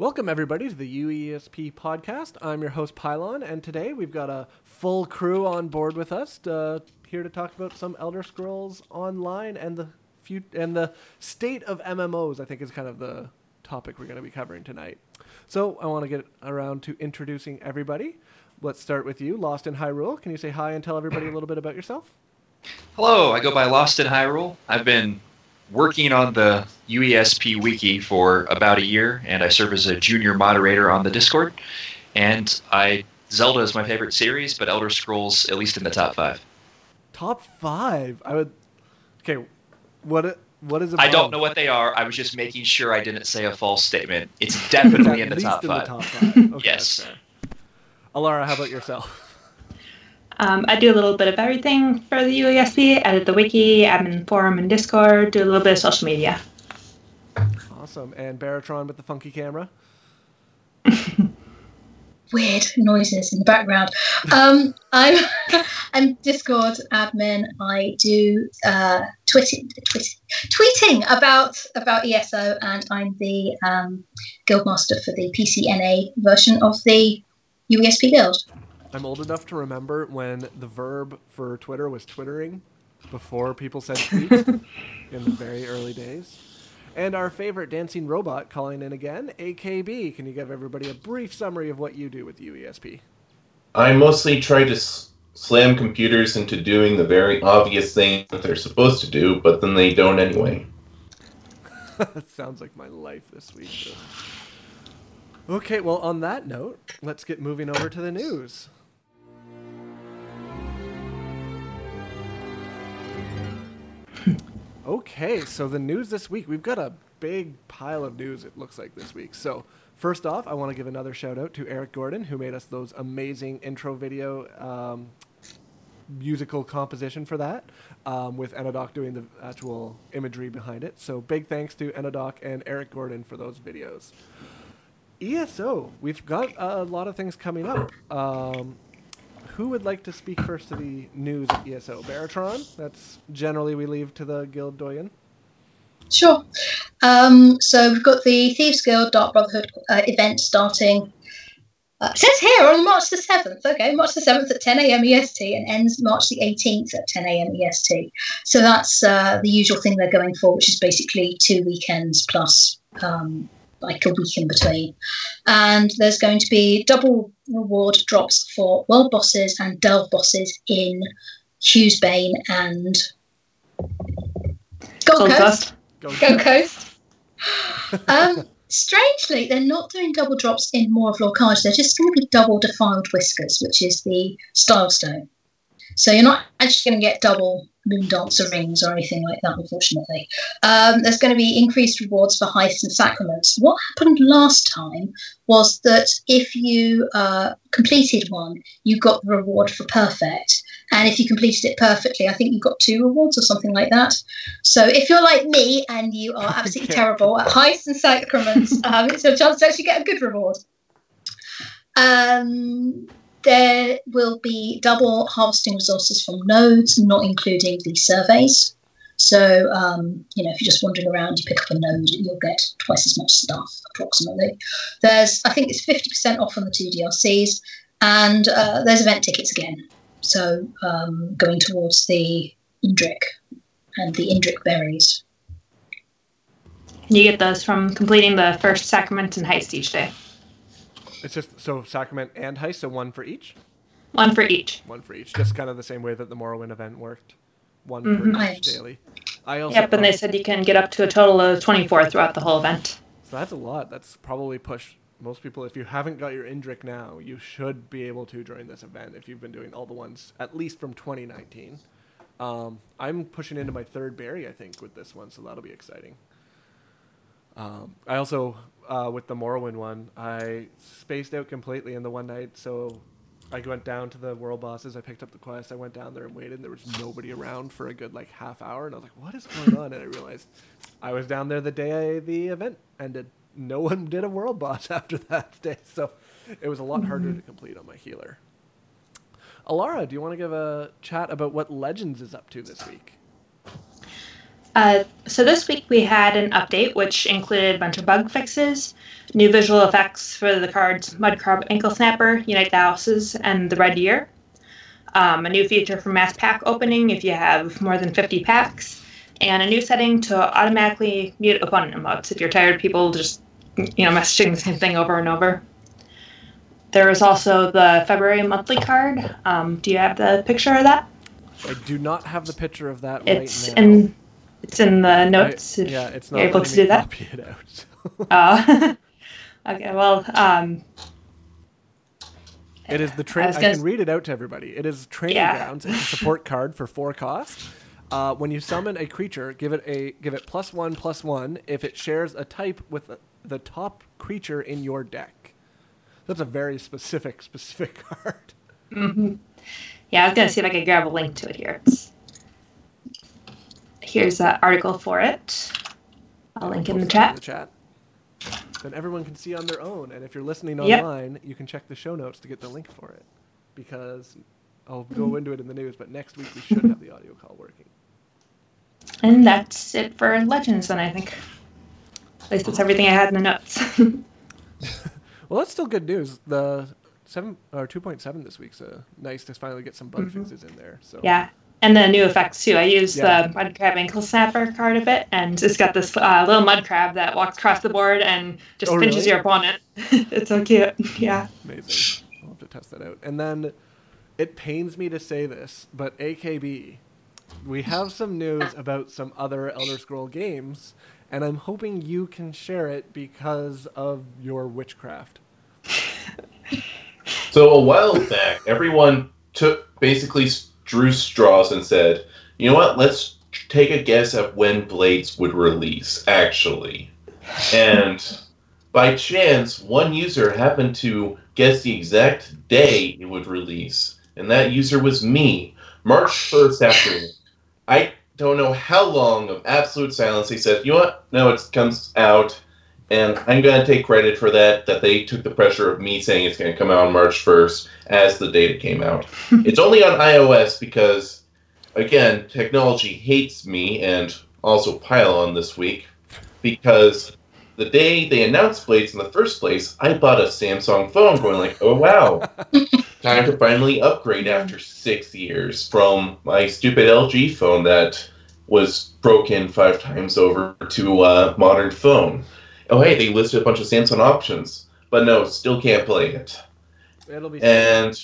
Welcome, everybody, to the UESP podcast. I'm your host, Pylawn, and today we've got a full crew on board with us to, here to talk about some Elder Scrolls Online and the fut- and the state of MMOs. I think is kind of the topic we're going to be covering tonight. So I want to get around to introducing everybody. Let's start with you, Lost in Hyrule. Can you say hi and tell everybody a little bit about yourself? Hello, I go by Lost in Hyrule. I've been working on the UESP wiki for about a year, and I serve as a junior moderator on the Discord. And I Zelda is my favorite series, but Elder Scrolls at least in the top five. Top five. I would. Okay, what what is? I don't know what they are. I was just making sure I didn't say a false statement. It's definitely in the top in five. The top five. Okay, yes. Alarra, how about yourself? Um, I do a little bit of everything for the UESP. Edit the wiki, admin forum and Discord, do a little bit of social media. Awesome. And Baratron with the funky camera. Weird noises in the background. Um, I'm I'm Discord admin. I do uh, tweeting, tweeting about about ESO, and I'm the um, guildmaster for the PCNA version of the UESP guild. I'm old enough to remember when the verb for Twitter was twittering before people said tweet in the very early days. And our favorite dancing robot calling in again, AKB. Can you give everybody a brief summary of what you do with UESP? I mostly try to s- slam computers into doing the very obvious thing that they're supposed to do, but then they don't anyway. Sounds like my life this week. Okay, well, on that note, let's get moving over to the news. Okay, so the news this week, we've got a big pile of news, it looks like this week. So, first off, I want to give another shout out to Eric Gordon, who made us those amazing intro video um, musical composition for that, um, with Enodoc doing the actual imagery behind it. So, big thanks to Enodoc and Eric Gordon for those videos. ESO, we've got a lot of things coming up. Um, who would like to speak first to the news of ESO? Baratron? That's generally we leave to the Guild Doyen. Sure. Um, so we've got the Thieves Guild Dark Brotherhood uh, event starting. Uh, says here on March the 7th. Okay, March the 7th at 10 a.m. EST and ends March the 18th at 10 a.m. EST. So that's uh, the usual thing they're going for, which is basically two weekends plus um, like a week in between. And there's going to be double reward drops for world bosses and delve bosses in Hew's Bane and Gold, Gold Coast. Coast. Gold Coast. um, strangely, they're not doing double drops in More of Lorcage. They're just going to be double defiled whiskers, which is the style stone. So you're not actually going to get double moon dancer rings or anything like that, unfortunately. Um, there's going to be increased rewards for heists and sacraments. What happened last time was that if you uh, completed one, you got the reward for perfect. And if you completed it perfectly, I think you got two rewards or something like that. So if you're like me and you are absolutely terrible at heists and sacraments, um, it's a chance to actually get a good reward. Um, there will be double harvesting resources from nodes, not including the surveys. So, um, you know, if you're just wandering around, you pick up a node, you'll get twice as much stuff, approximately. There's, I think it's 50% off on the two DLCs, and uh, there's event tickets again. So, um, going towards the Indrik and the Indrik berries. You get those from completing the first sacrament and heist each day. It's just so sacrament and heist, so one for each. One for each. One for each, just kind of the same way that the Morrowind event worked. One Mhm. per each daily. I also Yep, and they said you can get up to a total of 24 throughout the whole event. So that's a lot. That's probably pushed most people. If you haven't got your Indrik now, you should be able to during this event if you've been doing all the ones at least from 2019. Um, I'm pushing into my third berry, I think, with this one, so that'll be exciting. Um, I also, uh, with the Morrowind one, I spaced out completely in the one night, so I went down to the world bosses. I picked up the quest. I went down there and waited. And there was nobody around for a good like half hour, and I was like, "What is going on?" And I realized I was down there the day the event ended. No one did a world boss after that day, so it was a lot harder to complete on my healer. Alarra, do you want to give a chat about what Legends is up to this week? Uh, so this week we had an update which included a bunch of bug fixes, new visual effects for the cards Mudcrab Ankle Snapper, Unite the Houses, and the Red Year. Um, a new feature for mass pack opening if you have more than 50 packs, and a new setting to automatically mute opponent emotes if you're tired of people just you know messaging the same thing over and over. There is also the February monthly card. Um, do you have the picture of that? I do not have the picture of that It's right now. in it's in the notes. if yeah, it's not able to do that. copy it out. Uh, okay, well, um, It is the train. I, gonna can read it out to everybody. It is training Yeah. grounds. It's a support card for four cost. Uh, when you summon a creature, give it a give it plus one plus one if it shares a type with the, the top creature in your deck. That's a very specific specific card. mhm. yeah, I was gonna see if I could grab a link to it here. It's, here's an article for it. I'll link in the chat. in the chat. Then everyone can see on their own. And if you're listening Yep. online, you can check the show notes to get the link for it. Because I'll Mm-hmm. go into it in the news, but next week we should have the audio call working. And that's it for Legends, then I think. At least that's everything I had in the notes. Well, that's still good news. The seven or two point seven this week's uh, nice to finally get some bug Mhm. fixes in there. So yeah, and the new effects too. I used Yeah. the mud crab ankle snapper card a bit, and it's got this uh, little mud crab that walks across the board and just Oh, pinches really? your opponent. it's so cute. Yeah. amazing. I'll have to test that out. And then it pains me to say this, but AKB, we have some news about some other Elder Scroll games, and I'm hoping you can share it because of your witchcraft. So a while back, everyone took basically drew straws and said, "You know what? Let's take a guess at when Blades would release." Actually, and by chance, one user happened to guess the exact day it would release, and that user was me. March first afternoon. I don't know how long of absolute silence. He said, "You know what? No, it comes out." And I'm going to take credit for that, that they took the pressure of me saying it's going to come out on March 1st as the data came out. it's only on iOS because, again, technology hates me and also Pylawn this week because the day they announced Blades in the first place, I bought a Samsung phone going like, oh wow, time to finally upgrade after six years from my stupid LG phone that was broken five times over to a modern phone. Oh hey, they listed a bunch of Samsung options, but no, still can't play it. It'll be And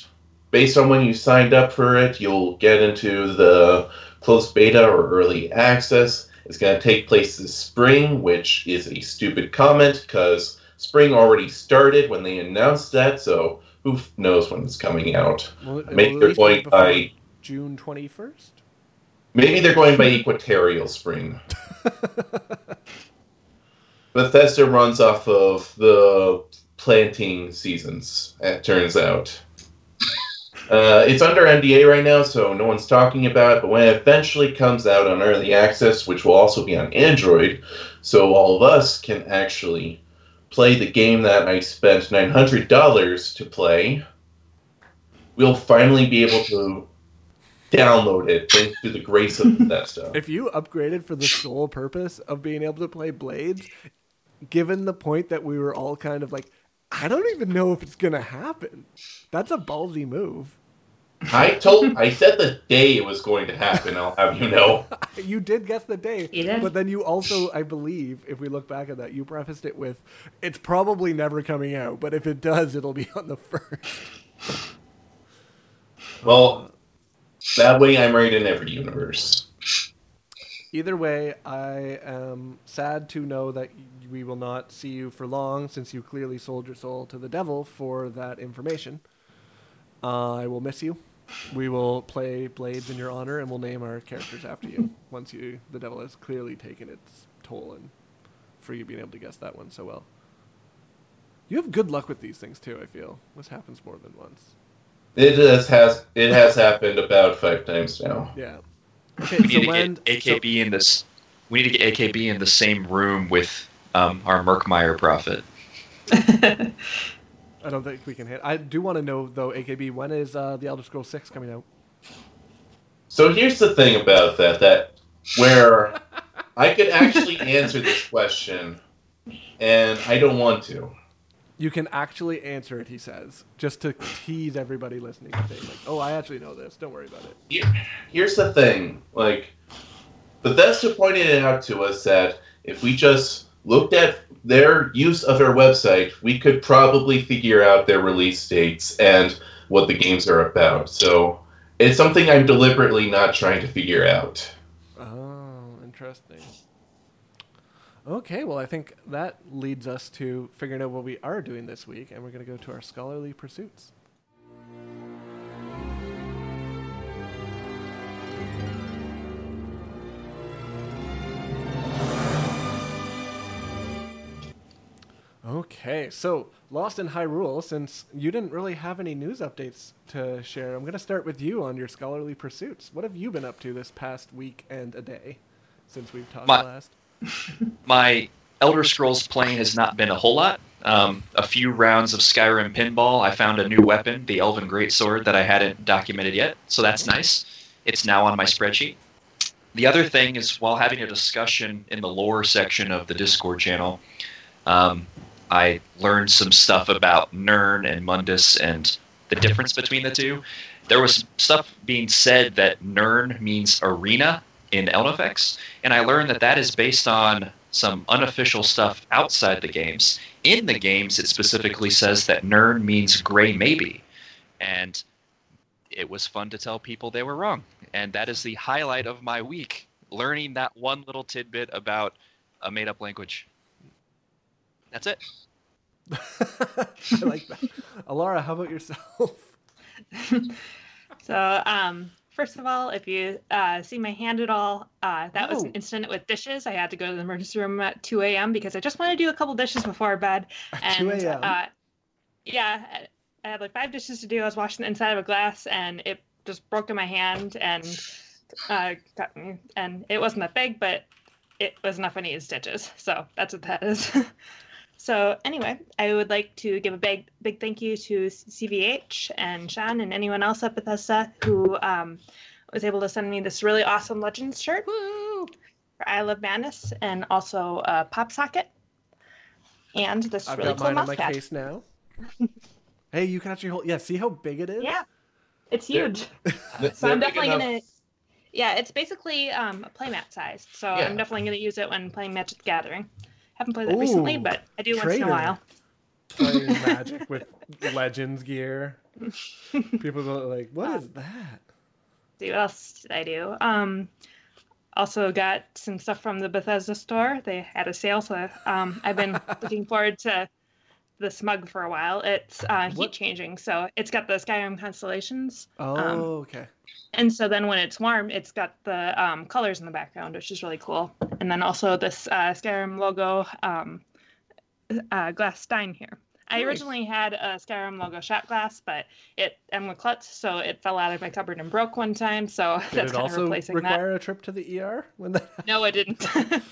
based on when you signed up for it, you'll get into the closed beta or early access. It's going to take place this spring, which is a stupid comment because spring already started when they announced that, so who knows when it's coming out. Well, it- Maybe it'll they're at least be going by June 21st. maybe they're going by equatorial spring. Bethesda runs off of the planting seasons, it turns out. Uh, it's under NDA right now, so no one's talking about it, but when it eventually comes out on early access, which will also be on Android, so all of us can actually play the game that I spent $900 to play, we'll finally be able to download it thanks to the grace of that stuff. If you upgraded for the sole purpose of being able to play Blades, given the point that we were all kind of like, I don't even know if it's gonna happen. That's a ballsy move. I told, I said the day it was going to happen. I'll have you know. You did guess the day, You but then you also, I believe, if we look back at that, you prefaced it with, "It's probably never coming out, but if it does, it'll be on the first. Well, that way I'm right in every universe. Either way, I am sad to know that we will not see you for long, since you clearly sold your soul to the devil for that information. Uh, I will miss you. We will play Blades in your honor, and we'll name our characters after you once you the devil has clearly taken its toll, and for you being able to guess that one so well. You have good luck with these things too. I feel this happens more than once. It has, has it has happened about five times now. Yeah. Okay, We so need to when get so- AKB in this. We need to get AKB in the same room with um, our Murkmire prophet. I don't think we can hit. I do want to know though, AKB, when is uh, the Elder Scrolls Six coming out? So here's the thing about that: that where I could actually answer this question, and I don't want to. You can actually answer it, he says, just to tease everybody listening. Saying like, "Oh, I actually know this. Don't worry about it." Here, here's the thing. Like, Bethesda pointed it out to us that if we just looked at their use of their website, we could probably figure out their release dates and what the games are about. So it's something I'm deliberately not trying to figure out. Oh, interesting. Okay, well, I think that leads us to figuring out what we are doing this week, and we're going to go to our scholarly pursuits. Okay, so Lost in Hyrule, since you didn't really have any news updates to share, I'm going to start with you on your scholarly pursuits. What have you been up to this past week and a day since we've talked My- last? My Elder Scrolls playing has not been a whole lot. Um, a few rounds of Skyrim pinball. I found a new weapon, the Elven Greatsword, that I hadn't documented yet, so that's nice. It's now on my spreadsheet. The other thing is, while having a discussion in the lore section of the Discord channel, um, I learned some stuff about Nirn and Mundus and the difference between the two. There was stuff being said that Nirn means arena in Ehlnofex, and I learned that that is based on some unofficial stuff outside the games. In the games, it specifically says that Nirn means gray maybe, and it was fun to tell people they were wrong. And that is the highlight of my week, learning that one little tidbit about a made-up language. That's it. I like that. Alarra, how about yourself? so, um, first of all, if you uh, see my hand at all, uh, that was an Oh. incident with dishes. I had to go to the emergency room at 2 a.m. because I just want to do a couple dishes before bed. At 2 And a.m. uh, yeah, I- I had like five dishes to do. I was washing the inside of a glass, and it just broke in my hand and uh, cut me. And it wasn't that big, but it was enough I needed stitches. So that's what that is. so anyway, I would like to give a big, big thank you to CVH and Sean and anyone else at Bethesda who um, was able to send me this really awesome Legends shirt Woo! for I Love Madness and also a pop socket and this I've really got cool mine on mouse my pad. case now. hey, you can actually hold. Yeah, see how big it is? Yeah, it's They're- huge. Th- So I'm definitely enough- gonna. Yeah, it's basically um, a playmat size. So Yeah. I'm definitely gonna use it when playing Magic the Gathering. Haven't played that recently, but I do once in a while. Playing Magic with Legends gear. People go like, "What is that?" See what else did I do? Um, also got some stuff from the Bethesda store. They had a sale, so um, I've been looking forward to this mug for a while. It's uh, heat What? changing, so it's got the Skyrim constellations, Oh, Um, okay. and so then when it's warm, it's got the um, colors in the background, which is really cool. And then also this uh, Skyrim logo um, uh, glass stein here. I originally had a Skyrim logo shot glass, but it I'm with klutz, so it fell out of my cupboard and broke one time. So Did that's it kind of also replacing require a trip to the ER when that? that. No, it didn't.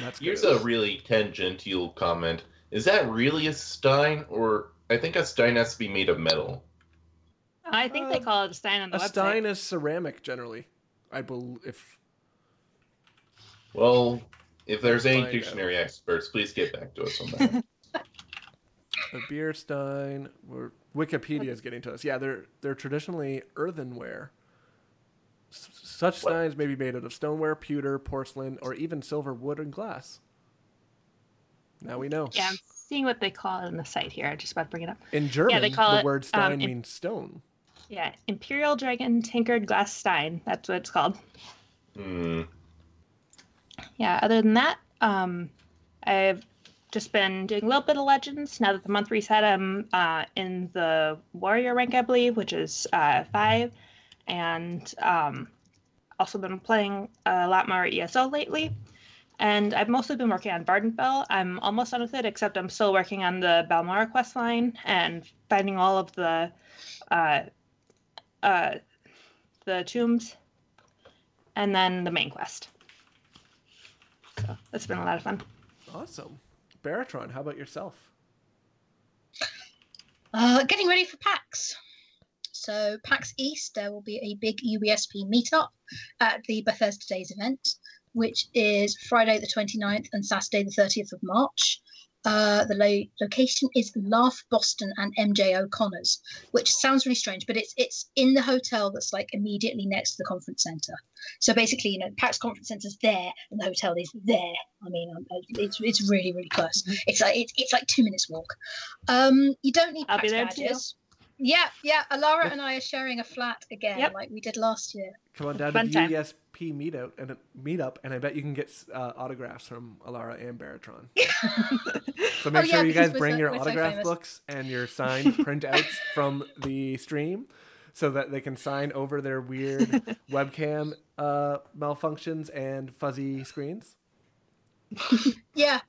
That's Here's a really tangential comment. Is that really a Stein, or I think a Stein has to be made of metal? I think they Uh, call it a stein on the a website. stein is ceramic generally. I believe. If Well, if there's Let's any find out. dictionary experts, please get back to us on that. a beer stein, or Wikipedia is getting to us. Yeah, they're they're traditionally earthenware. S- such What? steins may be made out of stoneware, pewter, porcelain, or even silver, wood, and glass. Now we know. Yeah, I'm seeing what they call it on the site here. I just about to bring it up. In German, yeah, they call the it, word stein um, means stone. Yeah, Imperial Dragon Tinkered Glass Stein. That's what it's called. Hmm. yeah, other than that, um, I've just been doing a little bit of Legends. Now that the month reset, I'm uh, in the Warrior rank, I believe, which is uh, five, and um, also been playing a lot more ESO lately. And I've mostly been working on Vvardenfell. I'm almost done with it, except I'm still working on the Balmora quest line and finding all of the uh, uh, the tombs, and then the main quest. So that's been a lot of fun. Awesome. Baratron, how about yourself? Uh, getting ready for PAX. So PAX East, there will be a big UESP meetup at the Bethesda Days event. Which is Friday the 29th and Saturday the 30th of March. Uh, the lo- location is Laugh Boston and MJ O'Connor's, which sounds really strange, but it's it's in the hotel that's like immediately next to the conference center. So basically, you know, PAX conference center's there and the hotel is there. I mean, um, it's it's really really close. It's like it's, it's like two minutes walk. Um, you don't need I'll PAX badges. Yeah, yeah. Alarra and I are sharing a flat again, Yep. like we did last year. Come on down Fun to time. the UESP meetup and meetup, and I bet you can get uh, autographs from Alarra and Baratron. So make Oh, sure yeah, you guys bring so- your we're so autograph books and your signed printouts from the stream, so that they can sign over their weird webcam uh, malfunctions and fuzzy screens. Yeah.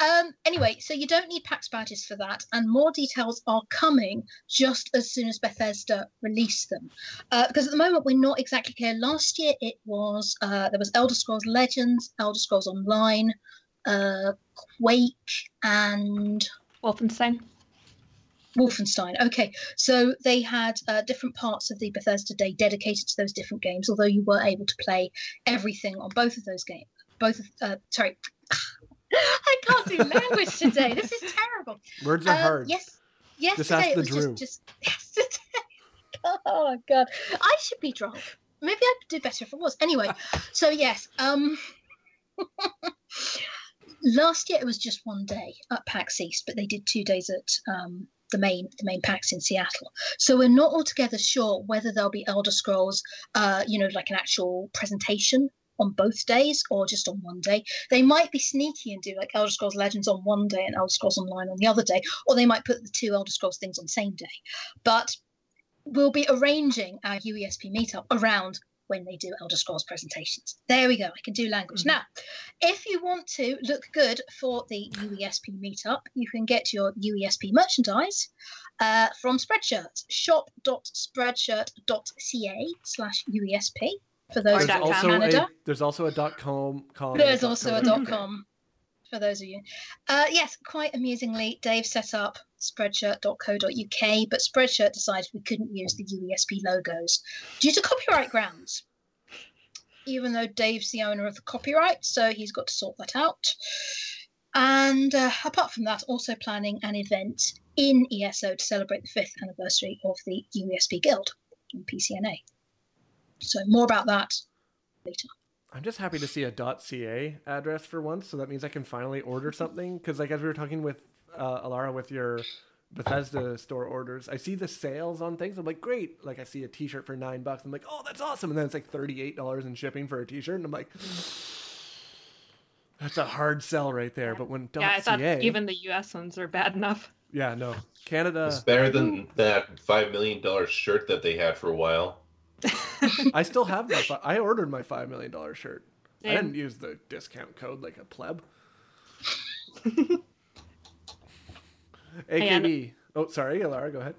Um, anyway, so you don't need PAX badges for that, and more details are coming just as soon as Bethesda release them. Uh, because at the moment we're not exactly clear. Last year it was uh, there was Elder Scrolls Legends, Elder Scrolls Online, uh, Quake, and Wolfenstein. Wolfenstein. Okay, so they had uh, different parts of the Bethesda Day dedicated to those different games. Although you were able to play everything on both of those games. Both, of, uh, sorry, I can't do language today. This is terrible. Words are Um, hard. Yes, yes. Just today ask it was Drew. just, just yesterday. Oh god, I should be drunk. Maybe I'd do better if I was. Anyway, so yes. Um, last year it was just one day at PAX East, but they did two days at um, the main the main PAX in Seattle. So we're not altogether sure whether there'll be Elder Scrolls, uh, you know, like an actual presentation on both days or just on one day. They might be sneaky and do like Elder Scrolls Legends on one day and Elder Scrolls Online on the other day, or they might put the two Elder Scrolls things on the same day. But we'll be arranging our UESP meetup around when they do Elder Scrolls presentations. There we go. I can do language. Now, if you want to look good for the UESP meetup, you can get your UESP merchandise uh, from Spreadshirt. shop.spreadshirt.ca slash UESP for those There's com. also Canada. a there's also a dot com. com There's dot also co a dot dot com for those of you. Uh, yes, quite amusingly, Dave set up spreadshirt.co.uk, but Spreadshirt decided we couldn't use the UESP logos due to copyright grounds. Even though Dave's the owner of the copyright, so he's got to sort that out. And uh, apart from that, also planning an event in ESO to celebrate the fifth anniversary of the UESP Guild in PCNA. So more about that later. I'm just happy to see a .ca address for once, so that means I can finally order something. Because like as we were talking with uh, Alarra with your Bethesda store orders, I see the sales on things. I'm like, great. Like I see a T-shirt for nine bucks. I'm like, oh, that's awesome. And then it's like thirty eight dollars in shipping for a T-shirt, and I'm like, that's a hard sell right there. But when Yeah, I thought .ca, even the U.S. ones are bad enough. yeah, no, Canada. It's better than that five million dollar shirt that they had for a while. I still have my. Fi- I ordered my five million dollar shirt. I didn't use the discount code like a pleb. AKB. Oh, sorry, Alarra, go ahead.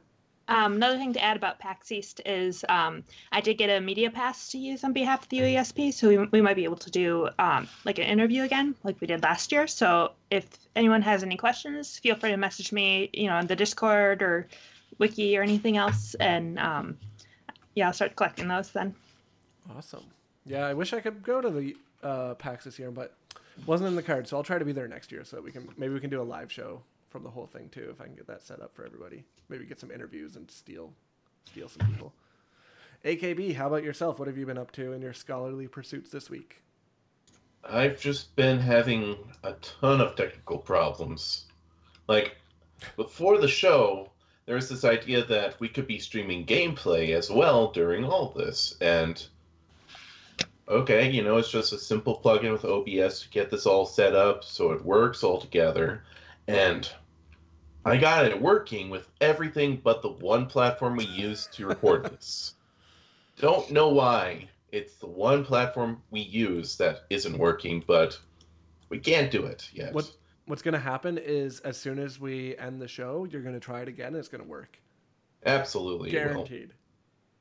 Um, another thing to add about PAX East is um, I did get a media pass to use on behalf of the UESP, so we, we might be able to do um, like an interview again, like we did last year. So if anyone has any questions, feel free to message me, you know, on the Discord or Wiki or anything else, and um, yeah, I'll start collecting those then. Awesome. Yeah, I wish I could go to the uh, PAX this year, but wasn't in the card. So I'll try to be there next year, so that we can maybe we can do a live show from the whole thing too, if I can get that set up for everybody. Maybe get some interviews and steal steal some people. AKB, how about yourself? What have you been up to in your scholarly pursuits this week? I've just been having a ton of technical problems. Like, before the show, there was this idea that we could be streaming gameplay as well during all this. And, okay, you know, it's just a simple plugin with OBS to get this all set up so it works all together. And I got it working with everything but the one platform we use to record this. Don't know why it's the one platform we use that isn't working, but we can't do it yet. What What's gonna happen is as soon as we end the show, you're gonna try it again. and It's gonna work, Absolutely. guaranteed.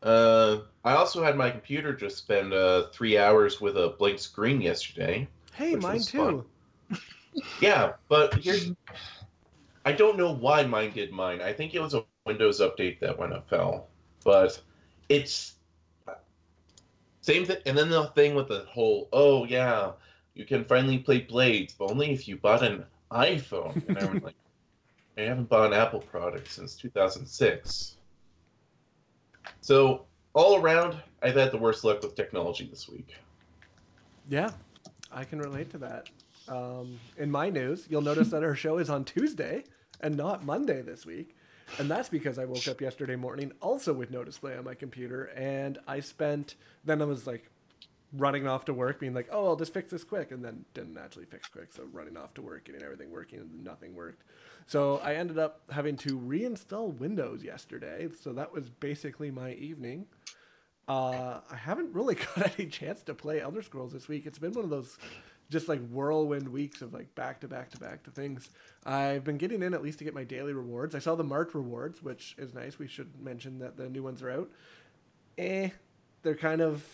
Uh, I also had my computer just spend uh, three hours with a blank screen yesterday. Hey, mine too. Yeah, but here's. I don't know why mine did mine. I think it was a Windows update that went up fell. But it's. Same thing, and then the thing with the whole, oh yeah, you can finally play Blades, but only if you bought an iPhone. And I'm like, I haven't bought an Apple product since 2006. So all around, I've had the worst luck with technology this week. Yeah, I can relate to that. Um, in my news, you'll notice that our show is on Tuesday and not Monday this week. And that's because I woke up yesterday morning also with no display on my computer. And I spent, then I was like running off to work, being like, oh, I'll just fix this quick. And then didn't actually fix quick. So running off to work, getting everything working, and nothing worked. So I ended up having to reinstall Windows yesterday. So that was basically my evening. Uh, I haven't really got any chance to play Elder Scrolls this week. It's been one of those just like whirlwind weeks of like back to back to back to things. I've been getting in at least to get my daily rewards. I saw the March rewards, which is nice. We should mention that the new ones are out. Eh, they're kind of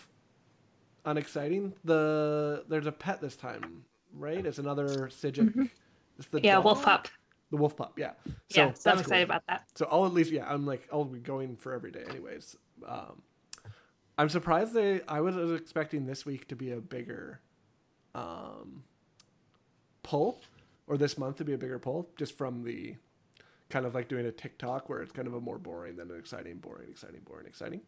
unexciting. The there's a pet this time, right? It's another Sigic. Mhm. It's the Yeah, dog? Wolf Pup. The wolf pup, yeah. So yeah, so I'm that's cool. excited about that. So I'll at least yeah, I'm like I'll be going for every day anyways. Um, I'm surprised they I was expecting this week to be a bigger um, pull or this month to be a bigger pull just from the kind of like doing a TikTok where it's kind of a more boring than an exciting, boring, exciting, boring, exciting.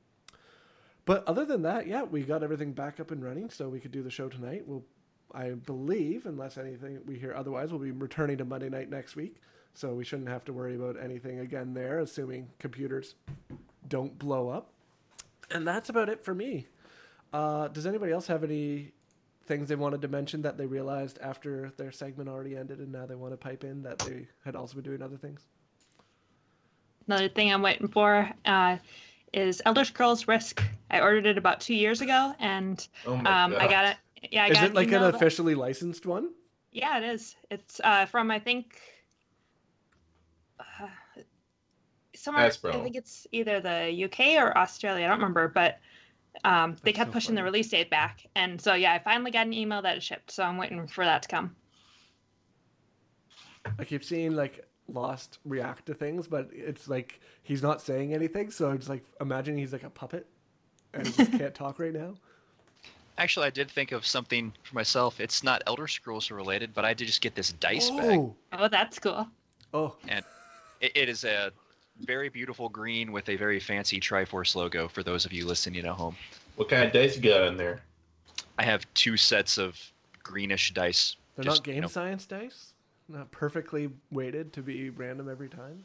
But other than that, yeah, we got everything back up and running, so we could do the show tonight. We'll, I believe, unless anything we hear otherwise, we'll be returning to Monday night next week, so we shouldn't have to worry about anything again there, assuming computers don't blow up. And that's about it for me. Uh, does anybody else have any things they wanted to mention that they realized after their segment already ended and now they want to pipe in that they had also been doing other things? Another thing I'm waiting for uh, is Elder Scrolls Risk. I ordered it about two years ago, and Oh my um, god! I got it. Yeah, I Is got it like an email that- officially licensed one? Yeah, it is. It's uh, from I think uh, somewhere. Hasbro. I think it's either the UK or Australia. I don't remember, but um, they That's kept so pushing the release date back, and so yeah, I finally got an email that it shipped. So I'm waiting for that to come. I keep seeing like Lost react to things, but it's like he's not saying anything. So I'm just like imagining he's like a puppet and he just can't talk right now. Actually, I did think of something for myself. It's not Elder Scrolls related, but I did just get this dice bag. Oh, Oh, that's cool. oh, It, it is a very beautiful green with a very fancy Triforce logo for those of you listening at home. What kind of dice you got in there? I have two sets of greenish dice. they're just, not game you know, science dice. Not perfectly weighted to be random every time.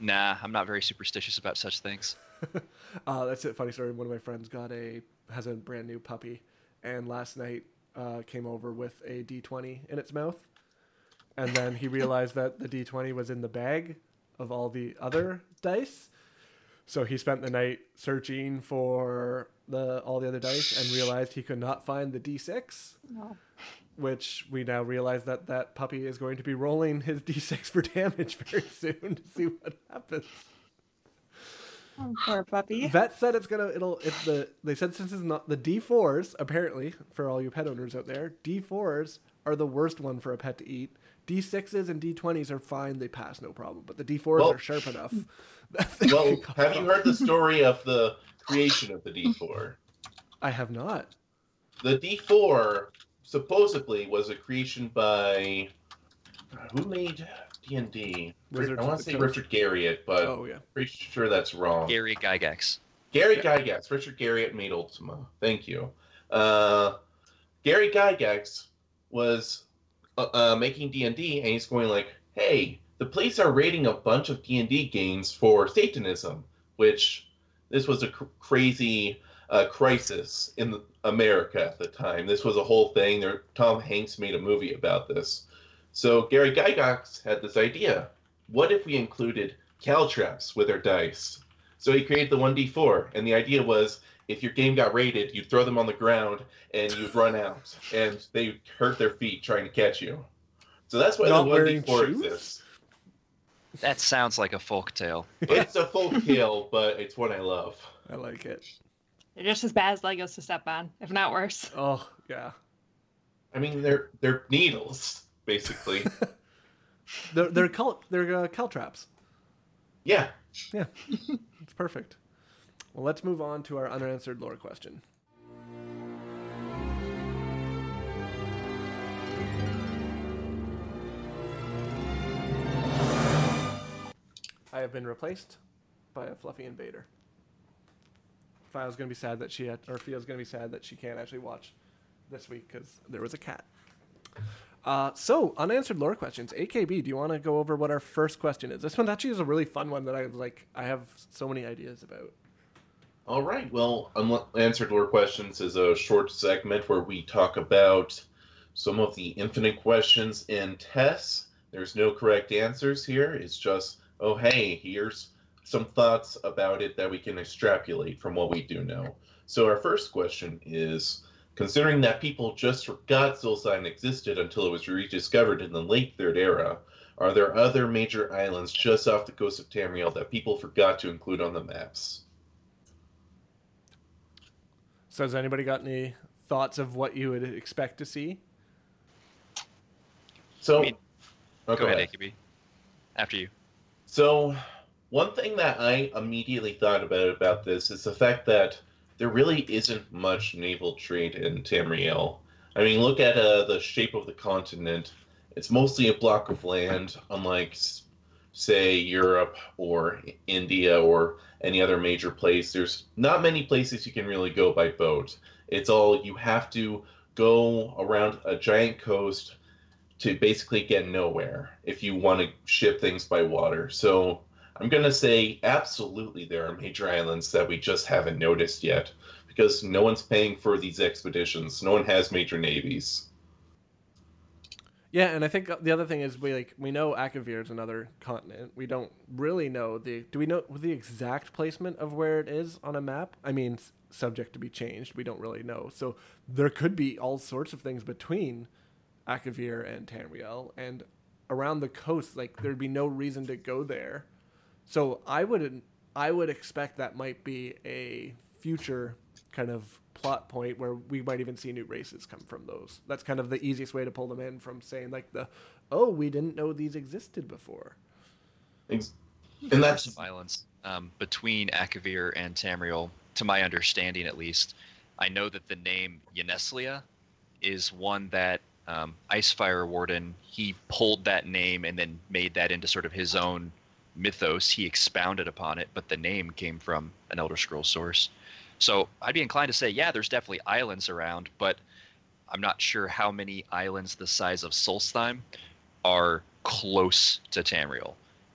Nah, I'm not very superstitious about such things. Uh, that's it. Funny story. One of my friends got a has a brand new puppy, and last night uh, came over with a D20 in its mouth, and then he realized that the D20 was in the bag of all the other dice. So he spent the night searching for the all the other dice and realized he could not find the D6, Oh, which we now realize that that puppy is going to be rolling his D6 for damage very soon to see what happens. oh, poor puppy. Vet said it's gonna it'll if the they said since it's not the D fours apparently for all you pet owners out there D fours are the worst one for a pet to eat. D sixes and D twenties are fine; they pass no problem. But the D fours Well- are sharp enough. Well, have you heard the story of the creation of the D4? I have not. The D4 supposedly was a creation by who made D and D? Wizards I want to say Coast. Richard Garriott, but Oh yeah, pretty sure that's wrong. Gary Gygax. Gary Yeah. Gygax. Richard Garriott made Ultima. Thank you. Uh, Gary Gygax was uh, uh, making D and D, and he's going like, "Hey, the police are raiding a bunch of D and D games for Satanism, which this was a cr- crazy uh, crisis in America at the time. This was a whole thing. There, Tom Hanks made a movie about this. So Gary Gygax had this idea: What if we included caltraps with our dice? So he created the 1d4, and the idea was if your game got raided, you'd throw them on the ground and you'd run out, and they hurt their feet trying to catch you. So that's why Not the 1d4 shoes? exists. That sounds like a folk tale. It's a folk tale, but it's one I love. I like it. They're just as bad as Legos to step on, if not worse. Oh yeah. I mean, they're they're needles basically. they're they're cal they're uh, caltraps. Yeah. Yeah. it's perfect. Well, let's move on to our unanswered lore question. I have been replaced by a fluffy invader. Fia's gonna be sad that she had, or Fia's gonna be sad that she can't actually watch this week because there was a cat. Uh, so unanswered lore questions. AKB, do you want to go over what our first question is? This one actually is a really fun one that I like. I have so many ideas about. All right. Well, unanswered lore questions is a short segment where we talk about some of the infinite questions in TES. There's no correct answers here. It's just, oh hey, here's some thoughts about it that we can extrapolate from what we do know. So our first question is considering that people just forgot Solstheim existed until it was rediscovered in the late Third Era, are there other major islands just off the coast of Tamriel that people forgot to include on the maps? So has anybody got any thoughts of what you would expect to see? So, I mean, oh, go, ahead, AKB. After you. So, one thing that I immediately thought about about this is the fact that there really isn't much naval trade in Tamriel. I mean, look at uh, the shape of the continent. It's mostly a block of land, unlike, say, Europe or India or any other major place. There's not many places you can really go by boat. It's all you have to go around a giant coast to basically get nowhere if you want to ship things by water. So I'm going to say absolutely there are major islands that we just haven't noticed yet because no one's paying for these expeditions. No one has major navies. Yeah, and I think the other thing is we like we know Akavir is another continent. We don't really know the do we know the exact placement of where it is on a map? I mean, subject to be changed. We don't really know. So there could be all sorts of things between Akavir and Tamriel and around the coast. Like there'd be no reason to go there. So I would I would expect that might be a future kind of plot point where we might even see new races come from those. That's kind of the easiest way to pull them in from saying like the, oh, we didn't know these existed before. And that's some islands um, between Akavir and Tamriel, to my understanding at least. I know that the name Yneslea is one that um, Icefire Warden he pulled that name and then made that into sort of his own mythos. He expounded upon it, but the name came from an Elder Scrolls source. So I'd be inclined to say, yeah, there's definitely islands around, but I'm not sure how many islands the size of Solstheim are close to Tamriel.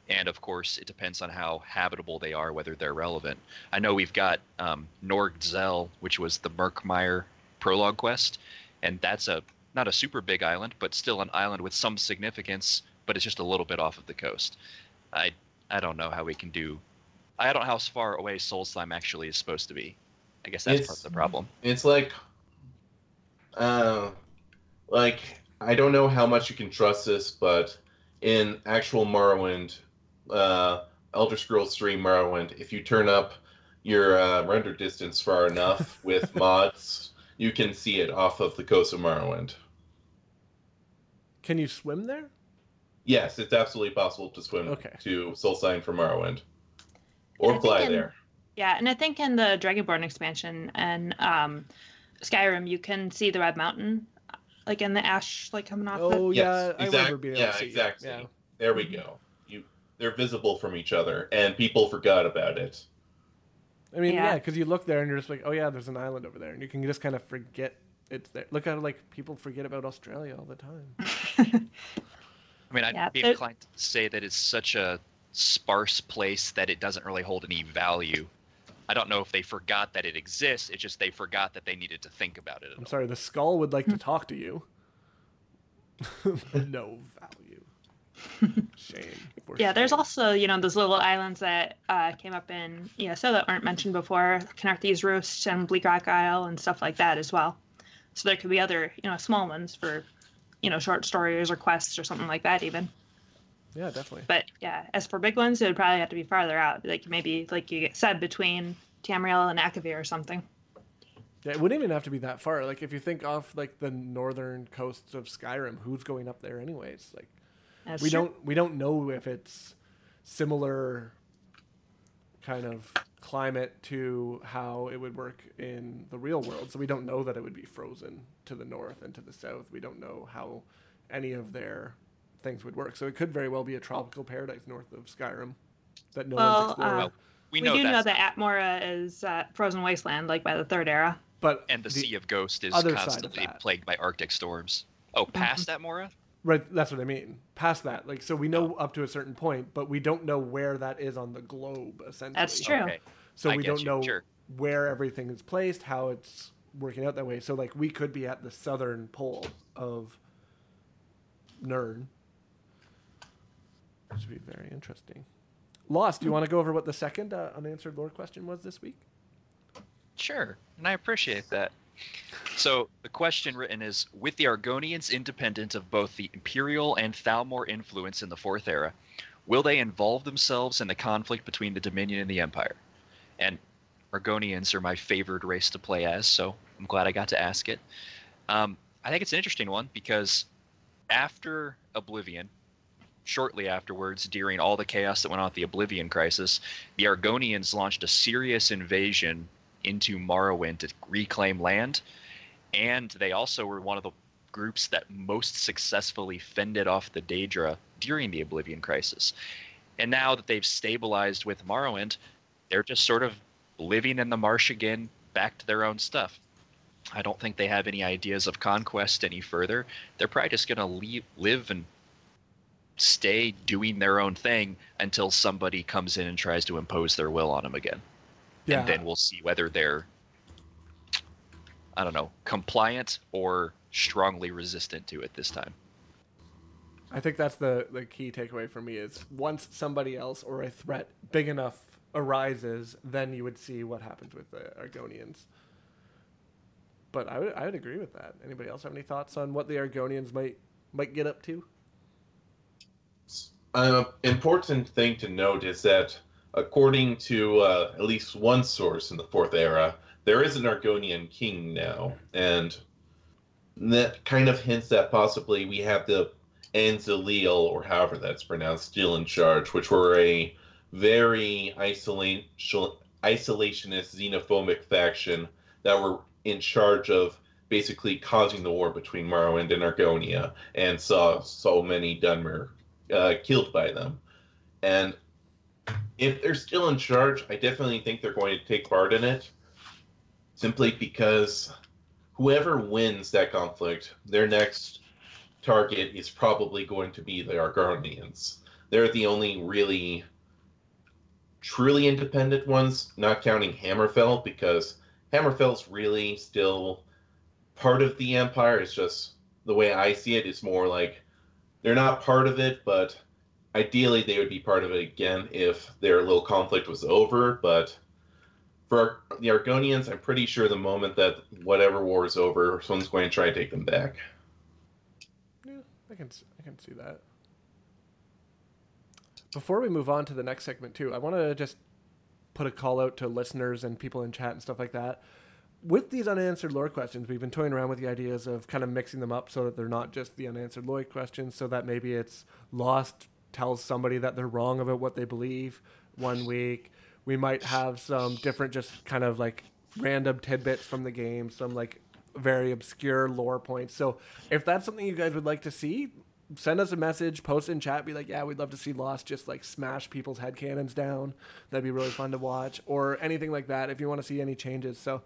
And of course, it depends on how habitable they are, whether they're relevant. I know we've got um, Norg-Tzel, which was the Murkmire prologue quest, and that's a not a super big island, but still an island with some significance, but it's just a little bit off of the coast. I I don't know how we can do. I don't know how far away Solstheim actually is supposed to be. I guess that's part of the problem. it's like uh like I don't know how much you can trust this, but in actual Morrowind, uh Elder Scrolls 3 Morrowind, if you turn up your uh, render distance far enough with mods, you can see it off of the coast of Morrowind. Can you swim there? Yes, it's absolutely possible to swim Okay. to Solstheim from Morrowind. Or think fly in- there. Yeah, and I think in the Dragonborn expansion and um, Skyrim, you can see the Red Mountain, like in the ash, like coming off. Oh the... yeah, Yes, I remember being able yeah, to see it. exactly. Yeah. There we go. You they're visible from each other and people forgot about it. I mean, yeah, Yeah. because you look there and you're just like, oh yeah, there's an island over there, and you can just kind of forget it's there. Look how like people forget about Australia all the time. I mean, I'd Yeah, be there- inclined to say that it's such a sparse place that it doesn't really hold any value. I don't know if they forgot that it exists. It's just they forgot that they needed to think about it. At I'm all. sorry, the skull would like to talk to you. no value. Shame. for Yeah, there's also you know those little islands that uh, came up in ESO that weren't mentioned before, Khenarthi's Roost and Bleakrock Isle and stuff like that as well. So there could be other you know small ones for you know short stories or quests or something like that even. Yeah, definitely. But yeah, as for big ones, it would probably have to be farther out, like maybe like you said between Tamriel and Akavir or something. Yeah, it wouldn't even have to be that far. Like if you think off like the northern coasts of Skyrim, who's going up there anyways? Like That's we true. don't we don't know if it's similar kind of climate to how it would work in the real world. So we don't know that it would be frozen to the north and to the south. We don't know how any of their things would work. So it could very well be a tropical paradise north of Skyrim. that no Well, one's explored. uh, We We, know do know that Atmora is uh, frozen wasteland, like by the third era. but and the, Sea of Ghost is other side of constantly plagued by Arctic storms. Oh, past that, Mora? Right, that's what I mean. Past that, like, so we know up to a certain point, but we don't know where that is on the globe. Essentially, That's true. Okay. So I we don't you, know sure. where everything is placed, how it's working out that way. So like we could be at the southern pole of Nirn. Which would be very interesting. Lost, do you want to go over what the second uh, unanswered lore question was this week? Sure, and I appreciate that. So the question written is: With the Argonians independent of both the Imperial and Thalmor influence in the Fourth Era, will they involve themselves in the conflict between the Dominion and the Empire? And Argonians are my favored race to play as, so I'm glad I got to ask it. Um, I think it's an interesting one because after Oblivion, shortly afterwards, during all the chaos that went on at the Oblivion Crisis, the Argonians launched a serious invasion into Morrowind to reclaim land, and they also were one of the groups that most successfully fended off the Daedra during the Oblivion Crisis. And now that they've stabilized with Morrowind, they're just sort of living in the marsh again, back to their own stuff. I don't think they have any ideas of conquest any further. They're probably just going to live and stay doing their own thing until somebody comes in and tries to impose their will on them again. And then we'll see whether they're, I don't know, compliant or strongly resistant to it this time. I think that's the, the key takeaway for me is once somebody else or a threat big enough arises, then you would see what happens with the Argonians. But I would I would agree with that. Anybody else have any thoughts on what the Argonians might might get up to? An important thing to note is that, according to uh, at least one source in the Fourth Era, there is an Argonian king now, and that kind of hints that possibly we have the An-Xileel, or however that's pronounced, still in charge, which were a very isolation, isolationist, xenophobic faction that were in charge of basically causing the war between Morrowind and Argonia, and saw so many Dunmer uh, killed by them. And if they're still in charge, I definitely think they're going to take part in it, simply because whoever wins that conflict, their next target is probably going to be the Argonians. They're the only really truly independent ones, not counting Hammerfell, because Hammerfell's really still part of the Empire. It's just the way I see it, it is more like they're not part of it, but ideally they would be part of it again if their little conflict was over. But for the Argonians, I'm pretty sure the moment that whatever war is over, someone's going to try to take them back. Yeah, I can I can see that. Before we move on to the next segment too, I want to just put a call out to listeners and people in chat and stuff like that. With these unanswered lore questions, we've been toying around with the ideas of kind of mixing them up so that they're not just the unanswered lore questions, so that maybe it's lost tells somebody that they're wrong about what they believe one week. We might have some different, just kind of like random tidbits from the game, some like very obscure lore points. So if that's something you guys would like to see, send us a message, post in chat, be like, yeah, we'd love to see Lost just like smash people's head cannons down. That'd be really fun to watch, or anything like that. If you want to see any changes, so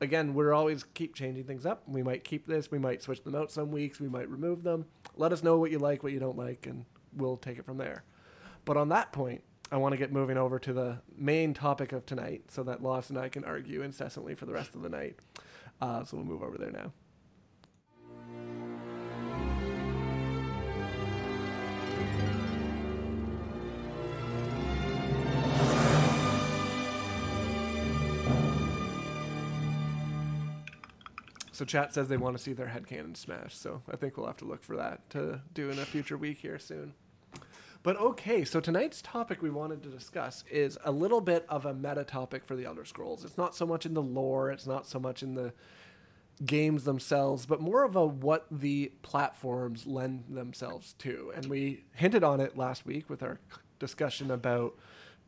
again, we're always keep changing things up. We might keep this, we might switch them out some weeks, we might remove them. Let us know what you like, what you don't like, and we'll take it from there. But on that point, I want to get moving over to the main topic of tonight so that Lost and I can argue incessantly for the rest of the night. Uh, so we'll move over there now. So chat says they want to see their head headcanon smashed, so I think we'll have to look for that to do in a future week here soon. But okay, so tonight's topic we wanted to discuss is a little bit of a meta topic for the Elder Scrolls. It's not so much in the lore, it's not so much in the games themselves, but more of a what the platforms lend themselves to. And we hinted on it last week with our discussion about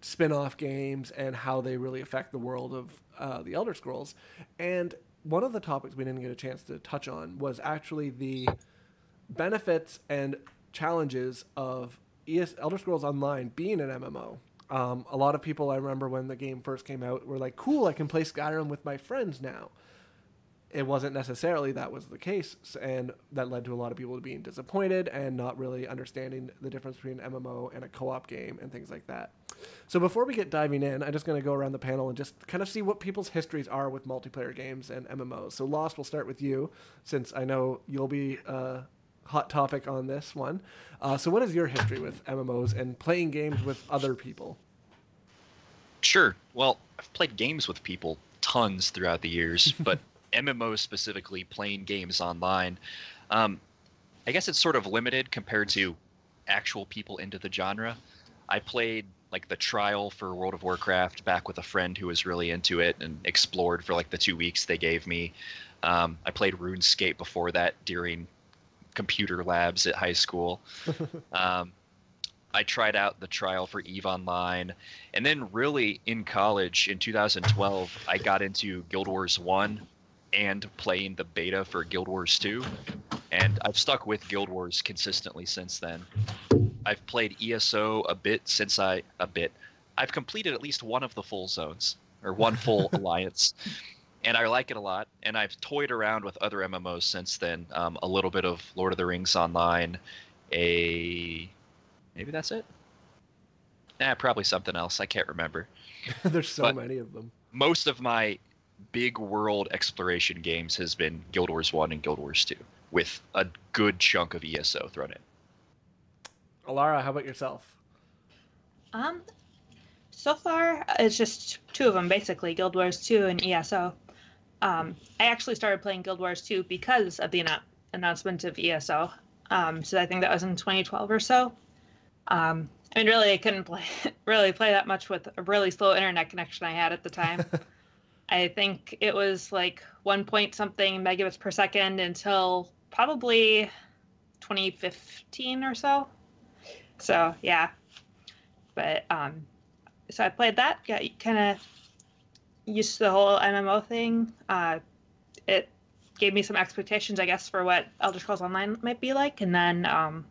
spin-off games and how they really affect the world of uh, the Elder Scrolls. And one of the topics we didn't get a chance to touch on was actually the benefits and challenges of ES Elder Scrolls Online being an MMO. Um, a lot of people I remember when the game first came out were like, "Cool, I can play Skyrim with my friends now." It wasn't necessarily that was the case, and that led to a lot of people being disappointed and not really understanding the difference between an MMO and a co-op game and things like that. So before we get diving in, I'm just going to go around the panel and just kind of see what people's histories are with multiplayer games and MMOs. So Lost, we'll start with you, since I know you'll be a hot topic on this one. Uh, so what is your history with MMOs and playing games with other people? Sure. Well, I've played games with people tons throughout the years, but MMOs specifically, playing games online, um, I guess it's sort of limited compared to actual people into the genre. I played like the trial for World of Warcraft back with a friend who was really into it and explored for like the two weeks they gave me. Um, I played RuneScape before that during computer labs at high school. um, I tried out the trial for Eve Online, and then really in college in 2012, I got into Guild Wars One and playing the beta for Guild Wars 2, and I've stuck with Guild Wars consistently since then. I've played ESO a bit since I a bit. I've completed at least one of the full zones or one full alliance, and I like it a lot. And I've toyed around with other MMOs since then. Um, a little bit of Lord of the Rings Online, a maybe that's it. Nah, probably something else. I can't remember. There's so But- many of them. Most of my big world exploration games has been Guild Wars 1 and Guild Wars 2 with a good chunk of ESO thrown in. Alarra, how about yourself? Um, so far it's just two of them basically, Guild Wars 2 and ESO. Um, I actually started playing Guild Wars 2 because of the annou- announcement of ESO. Um, so I think that was in 2012 or so. Um, I mean, really, I couldn't play really play that much with a really slow internet connection I had at the time. I think it was like one point something megabits per second until probably 2015 or so. So yeah, but um, so I played that. Got kind of used to the whole MMO thing. Uh, it gave me some expectations, I guess, for what Elder Scrolls Online might be like, and then um,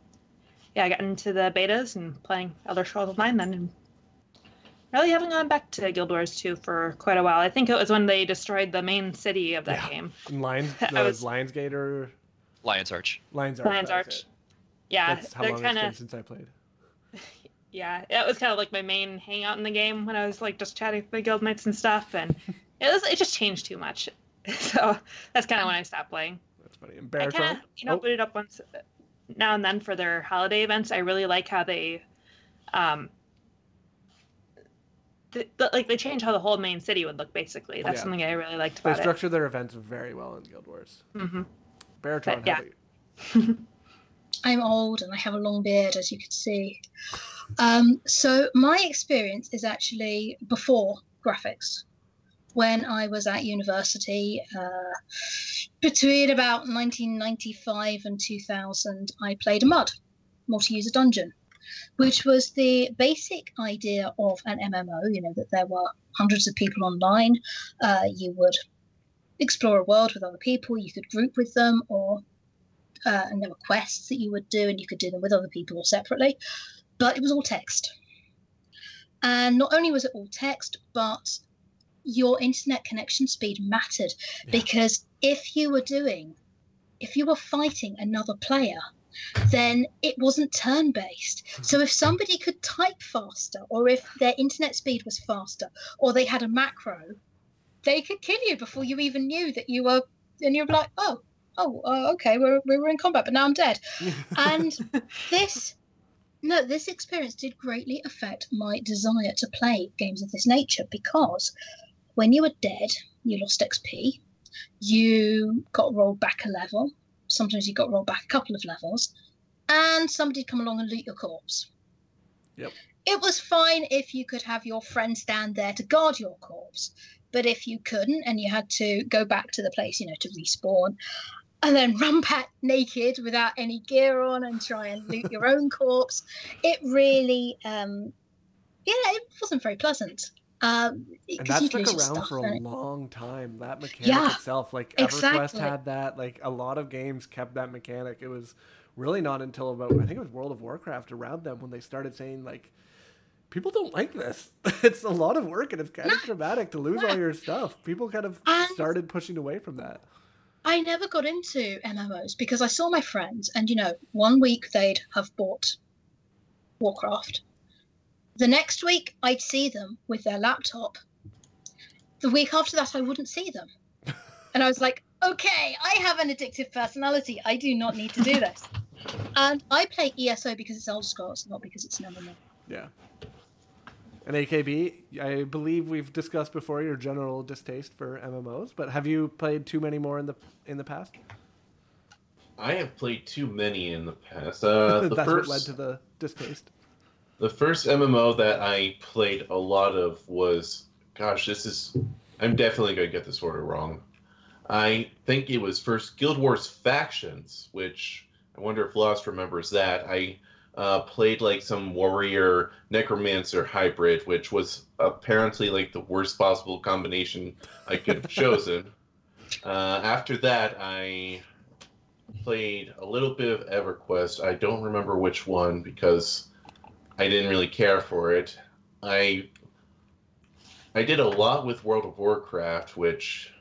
yeah, I got into the betas and playing Elder Scrolls Online. Then and really haven't gone back to Guild Wars 2 for quite a while. I think it was when they destroyed the main city of that Yeah. game. And Lions, I the was- Lionsgate or Lion's Arch. Lions Arch? Lions Arch. Yeah, That's how they're long kind it's been of since I played. Yeah, it was kind of like my main hangout in the game when I was like just chatting with my guildmates and stuff, and it was it just changed too much. So that's kind of when I stopped playing. That's funny. And I Baratron? kind of you know Oh. boot it up once now and then for their holiday events. I really like how they, um, th- th- like they change how the whole main city would look. Basically, that's Yeah. something I really liked They about it. They structure their events very well in Guild Wars. Mm-hmm. Baratron, But, yeah. about you? I'm old and I have a long beard, as you can see. Um, so my experience is actually before graphics. When I was at university, uh, between about 1995 and 2000, I played a MUD, multi-user dungeon, which was the basic idea of an MMO. You know that there were hundreds of people online. Uh, you would explore a world with other people. You could group with them, or uh, and there were quests that you would do, and you could do them with other people or separately. But it was all text. And not only was it all text, but your internet connection speed mattered Yeah. because if you were doing, if you were fighting another player, then it wasn't turn based. So if somebody could type faster, or if their internet speed was faster, or they had a macro, they could kill you before you even knew that you were. And you're like, oh, oh, uh, okay, we're, we were in combat, but now I'm dead. And this, no, this experience did greatly affect my desire to play games of this nature because when you were dead, you lost XP, you got rolled back a level, sometimes you got rolled back a couple of levels, and somebody'd come along and loot your corpse. Yep. It was fine if you could have your friend stand there to guard your corpse, but if you couldn't and you had to go back to the place, you know, to respawn, and then run back naked without any gear on and try and loot your own corpse, it really, um, yeah, it wasn't very pleasant. Um, and that stuck around stuff, for a right? long time. That mechanic Yeah, itself, like EverQuest exactly. had that. Like a lot of games kept that mechanic. It was really not until about I think it was World of Warcraft around them when they started saying like people don't like this. It's a lot of work and it's kind of dramatic to lose all your stuff. People kind of And- started pushing away from that. I never got into MMOs because I saw my friends, and you know, one week they'd have bought Warcraft. The next week, I'd see them with their laptop. The week after that, I wouldn't see them. And I was like, okay, I have an addictive personality. I do not need to do this. And I play ESO because it's Elder Scrolls, not because it's an MMO. Yeah. And AKB, I believe we've discussed before your general distaste for MMOs, but have you played too many more in the in the past? I have played too many in the past. Uh, the That's first, what led to the distaste. The first MMO that I played a lot of was, gosh, this is. I'm definitely going to get this order wrong. I think it was first Guild Wars Factions, which I wonder if Lost remembers that. I uh, played like some warrior necromancer hybrid, which was apparently like the worst possible combination I could have chosen. Uh, after that, I played a little bit of EverQuest. I don't remember which one because I didn't really care for it. I I did a lot with World of Warcraft, which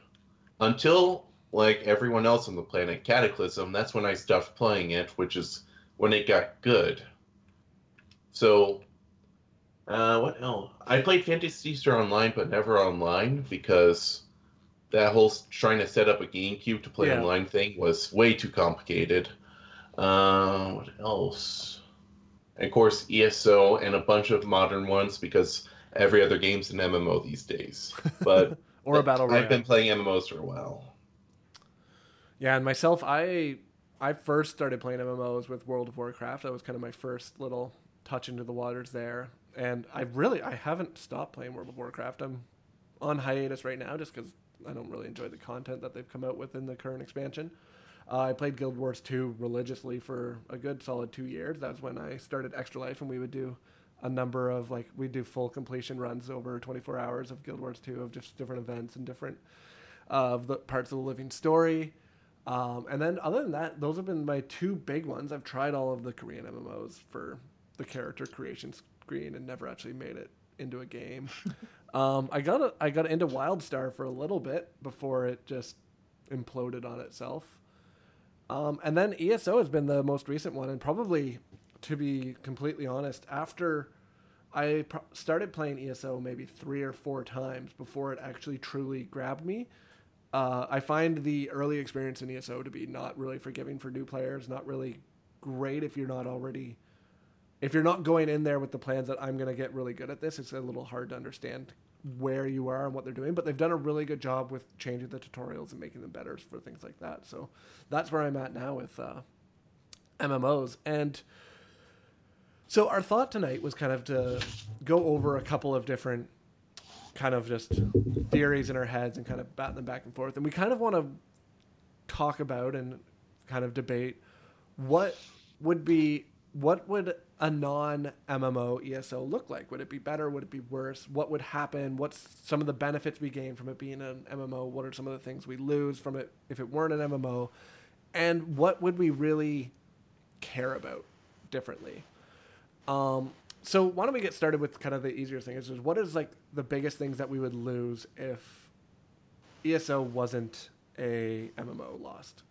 until like everyone else on the planet, Cataclysm, that's when I stopped playing it, which is when it got good. So uh, what else? I played Phantasy Star Online, but never online because that whole trying to set up a GameCube to play Yeah. online thing was way too complicated. Uh, what else? And of course, ESO and a bunch of modern ones because every other game's an MMO these days. But or a battle royale. I've been playing MMOs for a while. Yeah, and myself, I I first started playing MMOs with World of Warcraft. That was kind of my first little touch into the waters there, and I really I haven't stopped playing World of Warcraft. I'm on hiatus right now just because I don't really enjoy the content that they've come out with in the current expansion. Uh, I played Guild Wars 2 religiously for a good solid two years. That's when I started Extra Life, and we would do a number of like we do full completion runs over 24 hours of Guild Wars 2 of just different events and different uh, of the parts of the living story. Um, and then other than that, those have been my two big ones. I've tried all of the Korean MMOs for the character creation screen and never actually made it into a game. um, I got a, I got into WildStar for a little bit before it just imploded on itself. Um, and then ESO has been the most recent one, and probably, to be completely honest, after I pro- started playing ESO maybe three or four times before it actually truly grabbed me. Uh, I find the early experience in ESO to be not really forgiving for new players, not really great if you're not already, if you're not going in there with the plans that I'm going to get really good at this. It's a little hard to understand where you are and what they're doing, but they've done a really good job with changing the tutorials and making them better for things like that. So that's where I'm at now with uh, MMOs. And so our thought tonight was kind of to go over a couple of different kind of just theories in our heads and kind of bat them back and forth. And we kind of want to talk about and kind of debate what would be what would a non MMO ESO look like? Would it be better? Would it be worse? What would happen? What's some of the benefits we gain from it being an MMO? What are some of the things we lose from it if it weren't an MMO? And what would we really care about differently? Um, so why don't we get started with kind of the easier thing? Is what is like the biggest things that we would lose if ESO wasn't a MMO lost?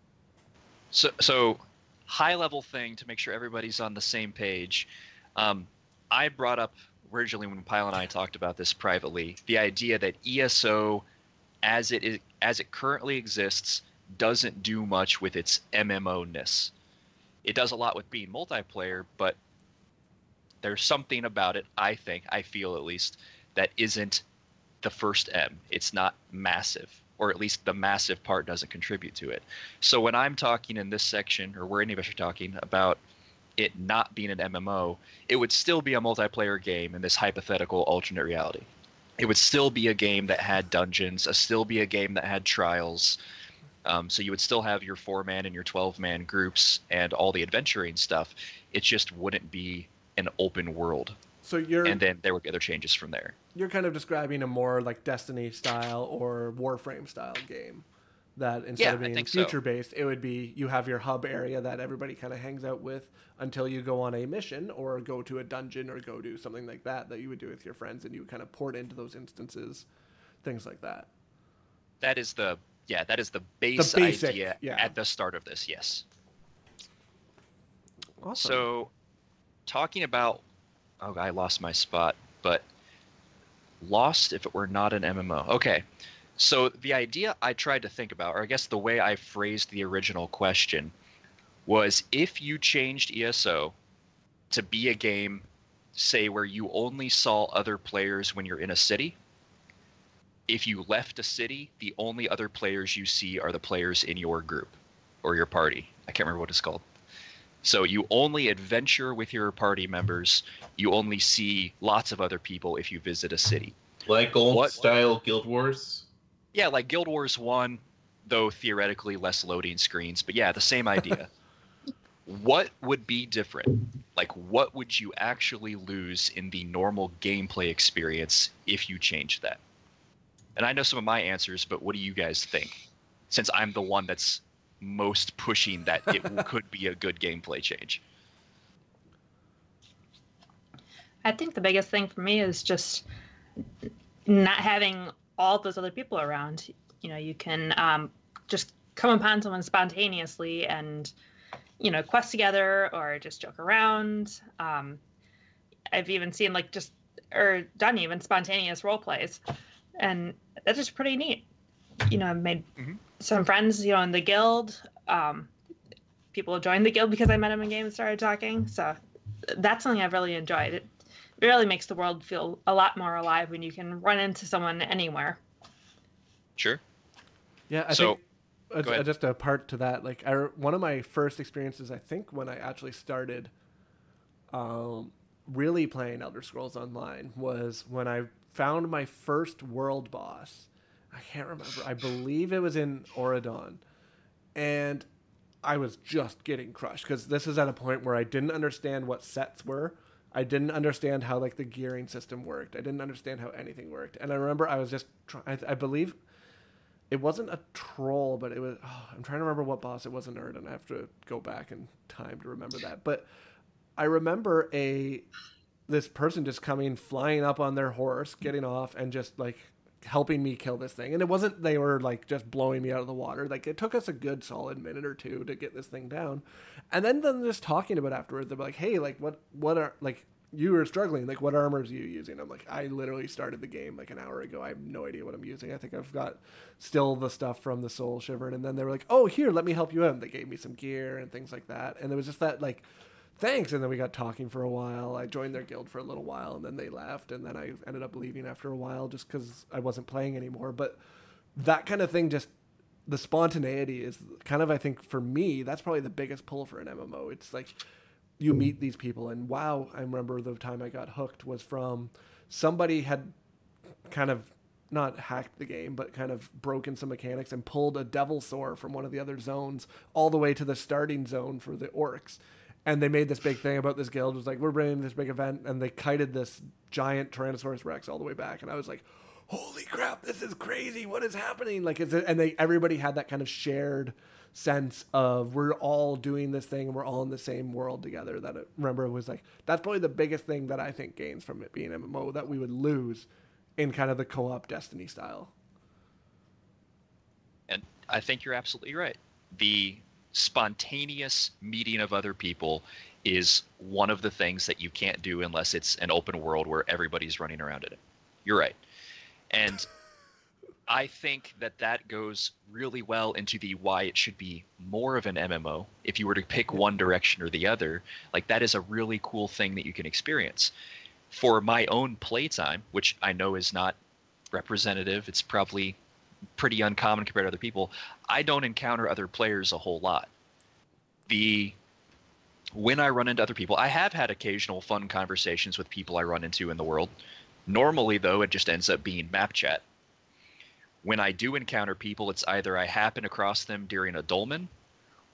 So, so high level thing to make sure everybody's on the same page. Um, I brought up originally when Pyle and I talked about this privately the idea that ESO, as it is, as it currently exists, doesn't do much with its MMO ness. It does a lot with being multiplayer, but there's something about it. I think, I feel at least, that isn't the first M. It's not massive, or at least the massive part doesn't contribute to it. So when I'm talking in this section, or where any of us are talking about it not being an MMO, it would still be a multiplayer game in this hypothetical alternate reality. It would still be a game that had dungeons, a still be a game that had trials. Um, so you would still have your four man and your 12 man groups and all the adventuring stuff. It just wouldn't be an open world. So you're And then there would be other changes from there. you're kind of describing a more like Destiny style or Warframe style game That instead Yeah, of being future based, it would be you have your hub area that everybody kind of hangs out with until you go on a mission or go to a dungeon or go do something like that that you would do with your friends, and you kind of port into those instances, things like that. That is the yeah, that is the base basic, idea yeah. at the start of this. Yes. Awesome. So, talking about, oh, I lost my spot, but lost if it were not an MMO. Okay, so the idea I tried to think about, or I guess the way I phrased the original question, was if you changed ESO to be a game, say where you only saw other players when you're in a city. If you left a city, the only other players you see are the players in your group or your party. I can't remember what it's called. So you only adventure with your party members. You only see lots of other people if you visit a city. Like old What- style Guild Wars. Yeah, like Guild Wars 1, though theoretically less loading screens, but yeah, the same idea. what would be different? Like, what would you actually lose in the normal gameplay experience if you changed that? And I know some of my answers, but what do you guys think? Since I'm the one that's most pushing that it could be a good gameplay change. I think the biggest thing for me is just not having all those other people around. You know, you can um, just come upon someone spontaneously and, you know, quest together or just joke around. Um, I've even seen like just or done even spontaneous role plays, and that's just pretty neat. You know, I've made Mhm. some friends. You know, in the guild. Um, people joined the guild because I met them in game and started talking. So that's something I've really enjoyed. It it really makes the world feel a lot more alive when you can run into someone anywhere. Sure. Yeah, I So- think uh, go ahead. just a part to that. Like, I one of my first experiences, I think, when I actually started, um, really playing Elder Scrolls Online was when I found my first world boss. I can't remember. I believe it was in Auridon, and I was just getting crushed because this is at a point where I didn't understand what sets were. I didn't understand how like the gearing system worked. I didn't understand how anything worked. And I remember I was just trying. I, I believe it wasn't a troll, but it was. Oh, I'm trying to remember what boss it was in Erd, and I have to go back in time to remember that. But I remember a this person just coming flying up on their horse, getting off, and just like helping me kill this thing. And it wasn't they were like just blowing me out of the water. Like it took us a good solid minute or two to get this thing down. And then them just talking about afterwards, they're like, "Hey, like what what are like you were struggling. Like, what armors are you using? I'm like, I literally started the game like an hour ago. I have no idea what I'm using. I think I've got still the stuff from the Soul Shriven. And then they were like, oh, here, let me help you out. And they gave me some gear and things like that. And it was just that, like, thanks. And then we got talking for a while. I joined their guild for a little while and then they left. And then I ended up leaving after a while just because I wasn't playing anymore. But that kind of thing just the spontaneity is kind of I think for me that's probably the biggest pull for an MMO. It's like you mm. meet these people and wow, I remember the time I got hooked was from somebody had kind of not hacked the game but kind of broken some mechanics and pulled a devilsaur from one of the other zones all the way to the starting zone for the orcs. And they made this big thing about this guild. It was like, we're bringing this big event, and they kited this giant Tyrannosaurus Rex all the way back. And I was like, holy crap this is crazy what is happening like it's and they everybody had that kind of shared sense of we're all doing this thing and we're all in the same world together that it, remember was like that's probably the biggest thing that i think gains from it being mmo that we would lose in kind of the co-op destiny style And I think you're absolutely right. The spontaneous meeting of other people is one of the things that you can't do unless it's an open world where everybody's running around in it. You're right. And I think that that goes really well into the why it should be more of an MMO. If you were to pick one direction or the other, like that is a really cool thing that you can experience. For my own playtime, which I know is not representative, it's probably pretty uncommon compared to other people. I don't encounter other players a whole lot. The when I run into other people, I have had occasional fun conversations with people I run into in the world. Normally, though, it just ends up being map chat. When I do encounter people, it's either I happen across them during a dolmen,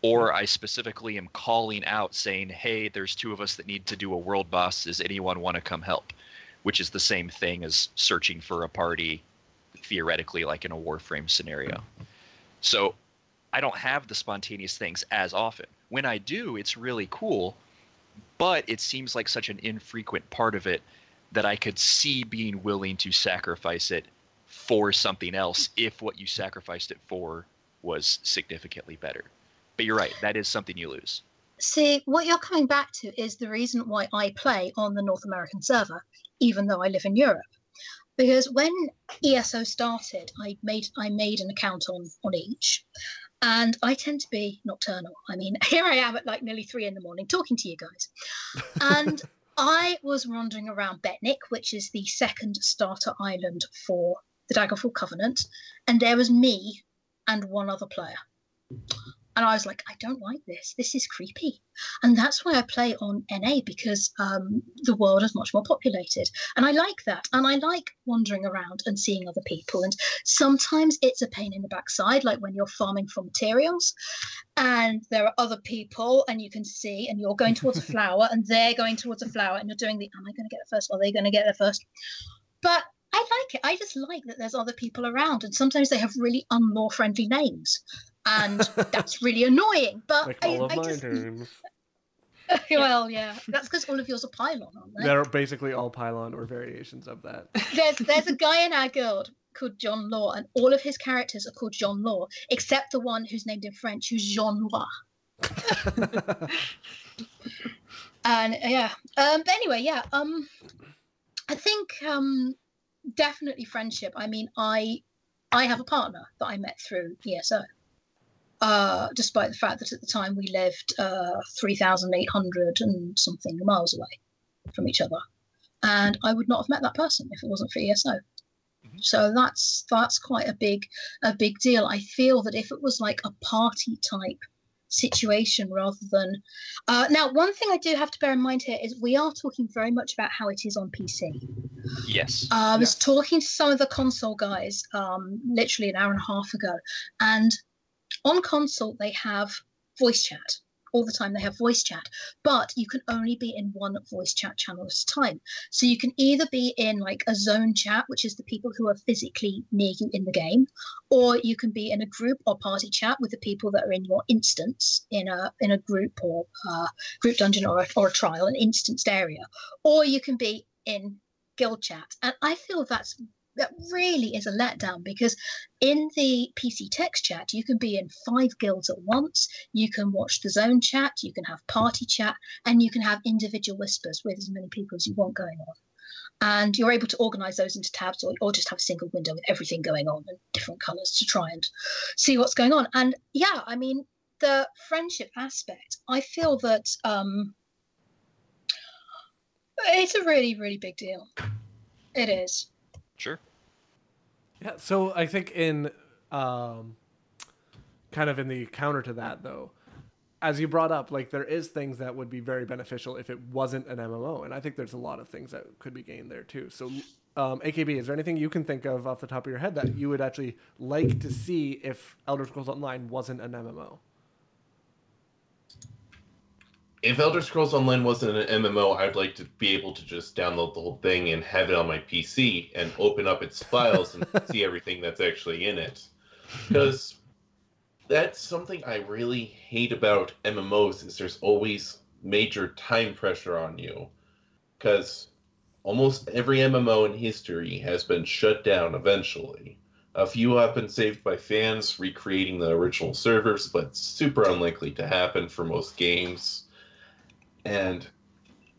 or I specifically am calling out saying, "Hey, there's two of us that need to do a world boss. Does anyone want to come help?" Which is the same thing as searching for a party theoretically like in a warframe scenario hmm. So I don't have the spontaneous things as often. When I do, it's really cool, but it seems like such an infrequent part of it that I could see being willing to sacrifice it for something else if what you sacrificed it for was significantly better. But you're right, that is something you lose. See, what you're coming back to is the reason why I play on the North American server, even though I live in Europe. Because when ESO started, I made I made an account on on each, and I tend to be nocturnal. I mean, here I am at like nearly three in the morning talking to you guys, and I was wandering around Betnikh, which is the second starter island for the Daggerfall Covenant, and there was me and one other player. And I was like, I don't like this. This is creepy. And that's why I play on NA because um, the world is much more populated. And I like that. And I like wandering around and seeing other people. And sometimes it's a pain in the backside, like when you're farming for materials and there are other people and you can see and you're going towards a flower and they're going towards a flower and you're doing the, am I going to get it first? Are they going to get there first? But I like it. I just like that there's other people around, and sometimes they have really unlaw friendly names, and that's really annoying. But like I, of I my just, terms. well, yeah, that's because all of yours are Pylawn, aren't they? They're basically all Pylawn or variations of that. There's there's a guy in our guild called John Law, and all of his characters are called John Law, except the one who's named in French, who's Jean Noir. and yeah, um, but anyway, yeah, um, I think um, definitely friendship. I mean, I I have a partner that I met through ESO. Uh, despite the fact that at the time we lived uh, 3,800 and something miles away from each other. And I would not have met that person if it wasn't for ESO. So that's that's quite a big a big deal. I feel that if it was like a party type situation rather than uh, now one thing I do have to bear in mind here is we are talking very much about how it is on PC. Yes. Uh, I was Yes. talking to some of the console guys um, literally an hour and a half ago, and on console they have voice chat all the time. They have voice chat, but you can only be in one voice chat channel at a time. So you can either be in like a zone chat, which is the people who are physically near you in the game, or you can be in a group or party chat with the people that are in your instance in a in a group or uh, group dungeon or a, or a trial, an instanced area, or you can be in guild chat. And I feel that's that really is a letdown because in the PC text chat, you can be in five guilds at once. You can watch the zone chat, you can have party chat, and you can have individual whispers with as many people as you want going on. And you're able to organize those into tabs or, or just have a single window with everything going on and different colors to try and see what's going on. And yeah, I mean, the friendship aspect, I feel that um, it's a really, really big deal. It is. Sure. Yeah, so I think in um, kind of in the counter to that though, as you brought up, like there is things that would be very beneficial if it wasn't an MMO, and I think there's a lot of things that could be gained there too. So, um, AKB, is there anything you can think of off the top of your head that you would actually like to see if Elder Scrolls Online wasn't an MMO? If Elder Scrolls Online wasn't an MMO, I'd like to be able to just download the whole thing and have it on my PC and open up its files and see everything that's actually in it. Because that's something I really hate about MMOs is there's always major time pressure on you. Because almost every MMO in history has been shut down eventually. A few have been saved by fans recreating the original servers, but super unlikely to happen for most games. And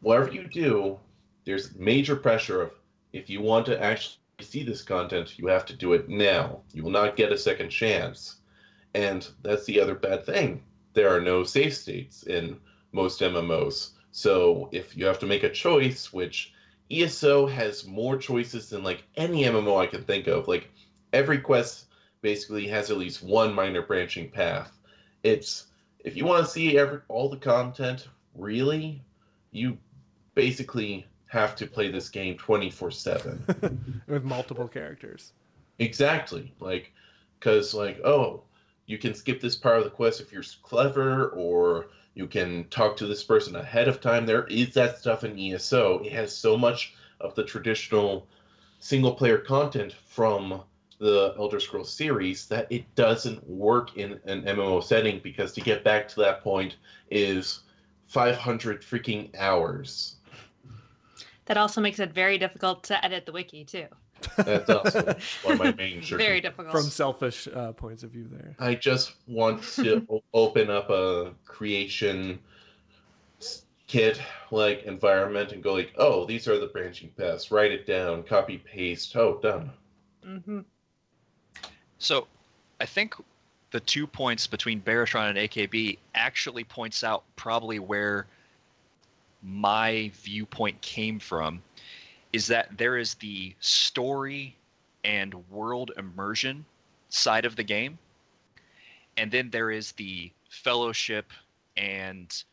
whatever you do, there's major pressure of if you want to actually see this content, you have to do it now. You will not get a second chance. And that's the other bad thing. There are no safe states in most MMOs. So if you have to make a choice, which ESO has more choices than like any MMO I can think of. Like every quest basically has at least one minor branching path. It's if you want to see every all the content, really, you basically have to play this game 24/7. With multiple characters. Exactly. Like, because, like, oh, you can skip this part of the quest if you're clever, or you can talk to this person ahead of time. There is that stuff in ESO. It has so much of the traditional single player content from the Elder Scrolls series that it doesn't work in an MMO setting because to get back to that point is 500 freaking hours. That also makes it very difficult to edit the wiki too. That's also one of my main Very difficult. From selfish uh, points of view, there. I just want to open up a creation kit like environment and go like, oh, these are the branching paths. Write it down, copy paste. Oh, done. hmm So, I think the two points between Baratron and AKB actually points out probably where my viewpoint came from is that there is the story and world immersion side of the game and then there is the fellowship and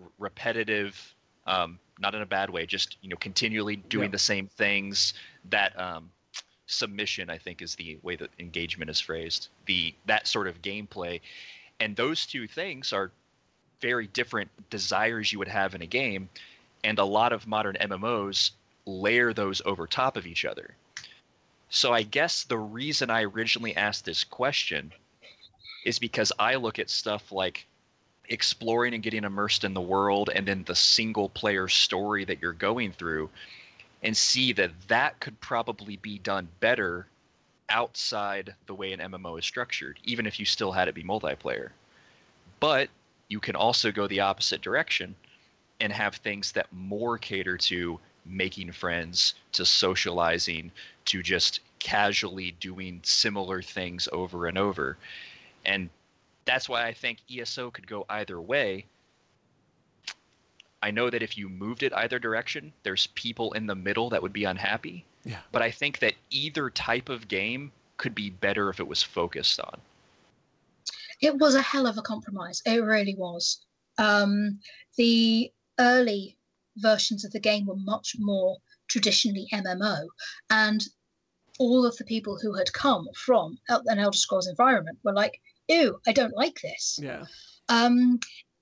r- repetitive um, not in a bad way just you know continually doing Yeah. the same things that um, submission i think is the way that engagement is phrased the that sort of gameplay. And those two things are very different desires you would have in a game and a lot of modern mmos layer those over top of each other. So i guess the reason i originally asked this question is because i look at stuff like exploring and getting immersed in the world and then the single player story that you're going through and see that that could probably be done better outside the way an MMO is structured, even if you still had it be multiplayer. But you can also go the opposite direction and have things that more cater to making friends, to socializing, to just casually doing similar things over and over. And that's why I think ESO could go either way. I know that if you moved it either direction, there's people in the middle that would be unhappy. Yeah. But I think that either type of game could be better if it was focused on. It was a hell of a compromise. It really was. Um, the early versions of the game were much more traditionally MMO, and all of the people who had come from an Elder Scrolls environment were like, "Ew, I don't like this." Yeah. Um,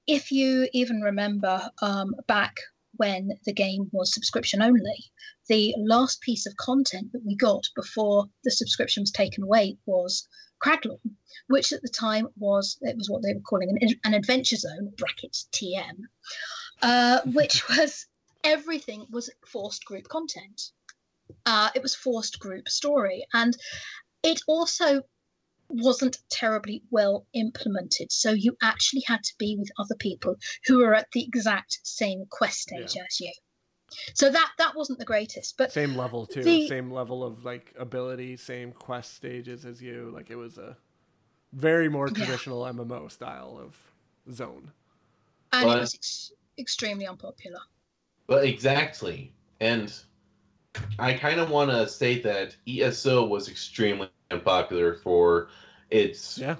if you even remember um, back when the game was subscription only, the last piece of content that we got before the subscription was taken away was Craglorn, which at the time was it was what they were calling an, an adventure zone (brackets TM), uh, which was everything was forced group content. Uh, it was forced group story, and it also wasn't terribly well implemented. So you actually had to be with other people who were at the exact same quest stage as you. So that that wasn't the greatest, but Same level too. The- Same level of like ability, same quest stages as you. Like it was a very more Yeah. traditional MMO style of zone. and But- it was ex- extremely unpopular. But exactly. And I kind of want to say that ESO was extremely unpopular for its Yeah.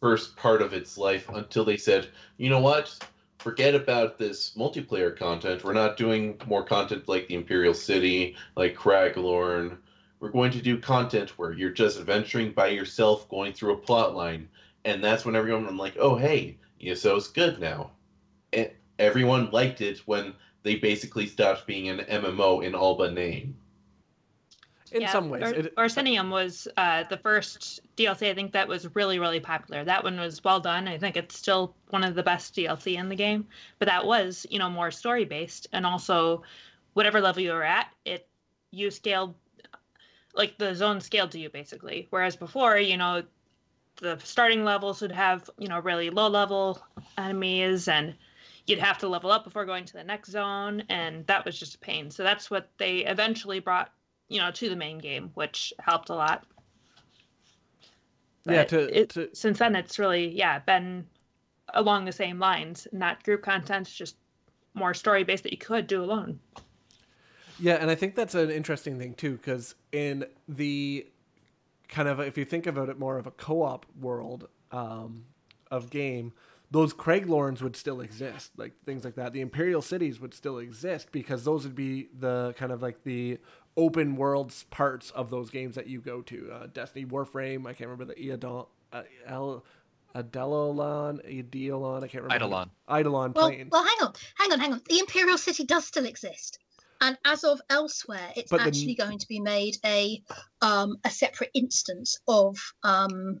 first part of its life until they said, you know what? Forget about this multiplayer content. We're not doing more content like the Imperial City, like Craglorn. We're going to do content where you're just adventuring by yourself, going through a plot line. And that's when everyone I'm like, oh hey, ESO's good now. And everyone liked it when they basically stopped being an MMO in all but name. In Yeah, some ways. Or, it, Orsinium was uh, the first DLC I think that was really, really popular. That one was well done. I think it's still one of the best DLC in the game. But that was, you know, more story based and also whatever level you were at, it you scaled like the zone scaled to you basically. Whereas before, you know, the starting levels would have, you know, really low level enemies and you'd have to level up before going to the next zone and that was just a pain. So that's what they eventually brought you know, to the main game, which helped a lot. yeah, to, it- to since then it's really yeah been along the same lines, not group content, just more story based that you could do alone. Yeah, and I think that's an interesting thing too, because in the kind of if you think about it more of a co-op world um, of game, those Craglorns would still exist, like things like that. The Imperial cities would still exist because those would be the kind of like the open worlds parts of those games that you go to. Uh, Destiny, Warframe. I can't remember the Eidolon, uh, El, Adelolon, Eidolon. I can't remember. Eidolon. Eidolon Well, plane. well, hang on, hang on, hang on. The Imperial City does still exist. and as of elsewhere, it's But the- actually going to be made a um, a separate instance of um,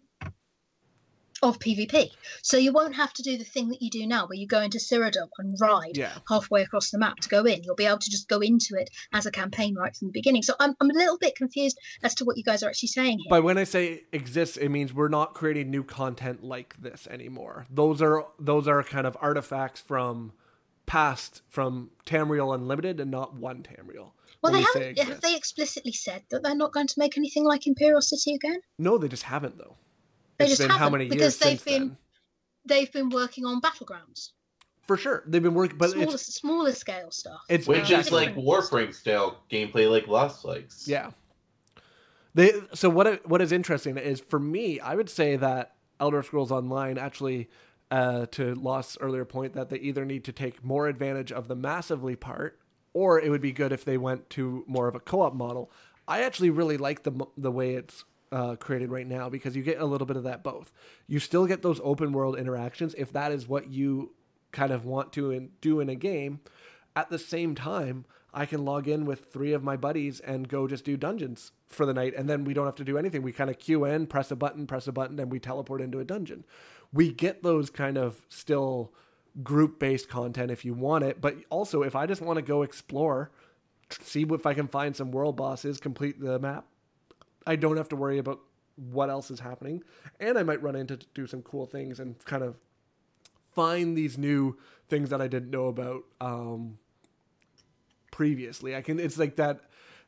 of PvP. So you won't have to do the thing that you do now, where you go into Cyrodiil and ride Yeah. halfway across the map to go in. You'll be able to just go into it as a campaign right from the beginning. So I'm, I'm a little bit confused as to what you guys are actually saying here. But when I say exists, it means we're not creating new content like this anymore. Those are those are kind of artifacts from past from Tamriel Unlimited and not one Tamriel. well, they haven't. Have they explicitly said that they're not going to make anything like Imperial City again? No, they just haven't though. They It's just been how haven't, many because years they've since been- then? They've been working on battlegrounds, For sure, they've been working, but smaller, it's smaller scale stuff. it's Which is like Warframe style gameplay, like Lost Lakes. Yeah. They so what what is interesting is for me, I would say that Elder Scrolls Online actually uh, to Lost's earlier point that they either need to take more advantage of the massively part, or it would be good if they went to more of a co-op model. I actually really like the the way it's uh, created right now because you get a little bit of that both. You still get those open world interactions if that is what you kind of want to in, do in a game. At the same time, I can log in with three of my buddies and go just do dungeons for the night, and then we don't have to do anything. We kind of queue in, press a button, press a button, and we teleport into a dungeon. We get those kind of still group based content if you want it, but also if I just want to go explore, see if I can find some world bosses, complete the map, I don't have to worry about what else is happening, and I might run into to do some cool things and kind of find these new things that I didn't know about um, previously. I can. It's like that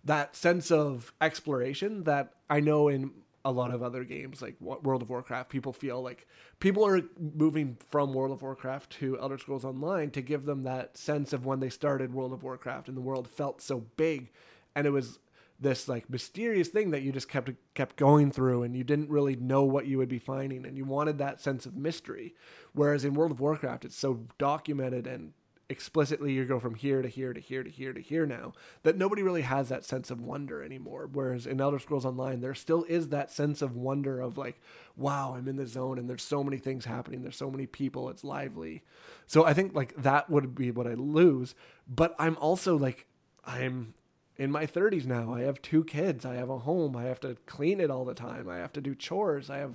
that sense of exploration that I know in a lot of other games like World of Warcraft. People feel like people are moving from World of Warcraft to Elder Scrolls Online to give them that sense of when they started World of Warcraft and the world felt so big, and it was this like mysterious thing that you just kept kept going through and you didn't really know what you would be finding and you wanted that sense of mystery. Whereas in World of Warcraft it's so documented and explicitly you go from here to here to here to here to here now that nobody really has that sense of wonder anymore. Whereas in Elder Scrolls Online there still is that sense of wonder of like wow I'm in the zone and there's so many things happening there's so many people it's lively. So I think like that would be what I lose but I'm also like I'm in my 30s now. I have two kids. I have a home. I have to clean it all the time. I have to do chores. I have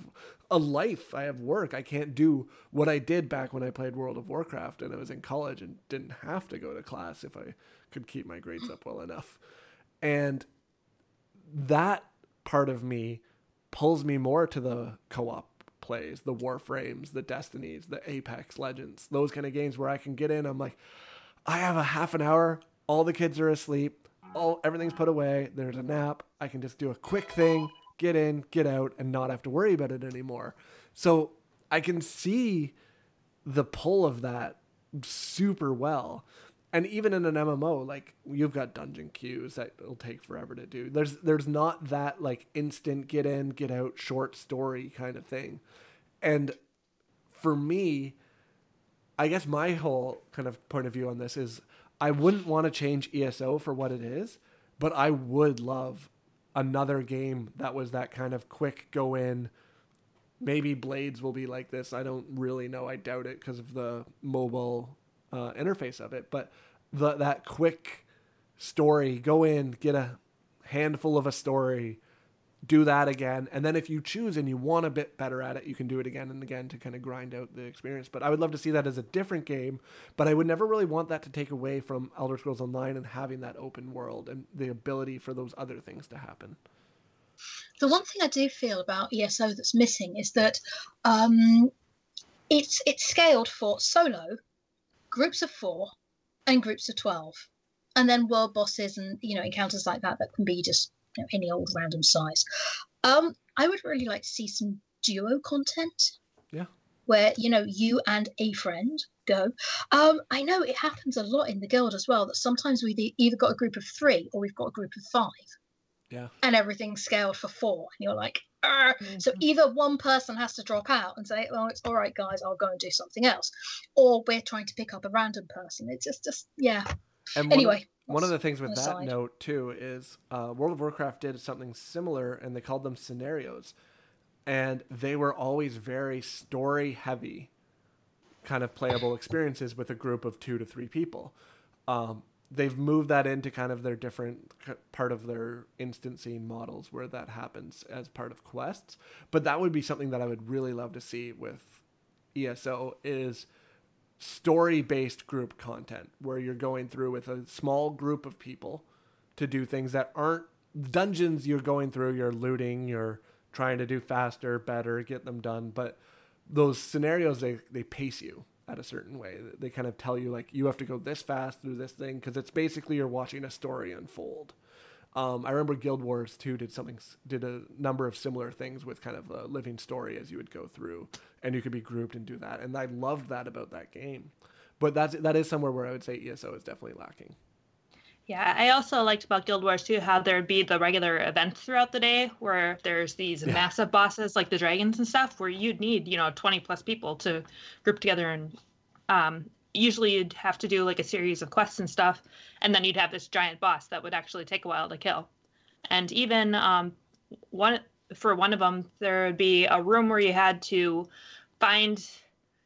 a life. I have work. I can't do what I did back when I played World of Warcraft and I was in college and didn't have to go to class if I could keep my grades up well enough. And that part of me pulls me more to the co-op plays, the Warframes, the Destinies, the Apex Legends, those kind of games where I can get in. I'm like, I have a half an hour. All the kids are asleep. All everything's put away. There's a nap. I can just do a quick thing, get in, get out, and not have to worry about it anymore. So I can see the pull of that super well. And even in an MMO, like you've got dungeon queues that will take forever to do. There's there's not that like instant get in, get out short story kind of thing. And for me, I guess my whole kind of point of view on this is I wouldn't want to change ESO for what it is, but I would love another game that was that kind of quick go in. Maybe Blades will be like this. I don't really know. I doubt it because of the mobile uh, interface of it. But the, that quick story, go in, get a handful of a story, do that again, and then if you choose and you want a bit better at it, you can do it again and again to kind of grind out the experience. But I would love to see that as a different game. But I would never really want that to take away from Elder Scrolls Online and having that open world and the ability for those other things to happen. The one thing I do feel about ESO that's missing is that um, it's it's scaled for solo, groups of four, and groups of twelve, and then world bosses and you know encounters like that that can be just you know, any old random size. Um, I would really like to see some duo content. Yeah. Where you know you and a friend go. Um, I know it happens a lot in the guild as well that sometimes we've either got a group of three or we've got a group of five Yeah. and everything's scaled for four, and you're like, "Arr." so either one person has to drop out and say, "Well, it's all right, guys, I'll go and do something else," or we're trying to pick up a random person. It's just, just yeah. And one Anyway, of, one of the things with that aside. note too is uh, World of Warcraft did something similar, and they called them scenarios, and they were always very story heavy, kind of playable experiences with a group of two to three people. Um, they've moved that into kind of their different part of their instancing models where that happens as part of quests. But that would be something that I would really love to see with ESO is story based group content where you're going through with a small group of people to do things that aren't dungeons you're going through, you're looting, you're trying to do faster, better, get them done. But those scenarios, they, they pace you at a certain way. They kind of tell you, like, you have to go this fast through this thing because it's basically you're watching a story unfold. Um, I remember Guild Wars 2 did something, did a number of similar things with kind of a living story as you would go through, and you could be grouped and do that. And I loved that about that game. But that's that is somewhere where I would say ESO is definitely lacking. Yeah, I also liked about Guild Wars 2 how there'd be the regular events throughout the day where there's these Yeah. massive bosses like the dragons and stuff where you'd need, you know, 20 plus people to group together and um, usually you'd have to do like a series of quests and stuff and then you'd have this giant boss that would actually take a while to kill. And even um, one for one of them there would be a room where you had to find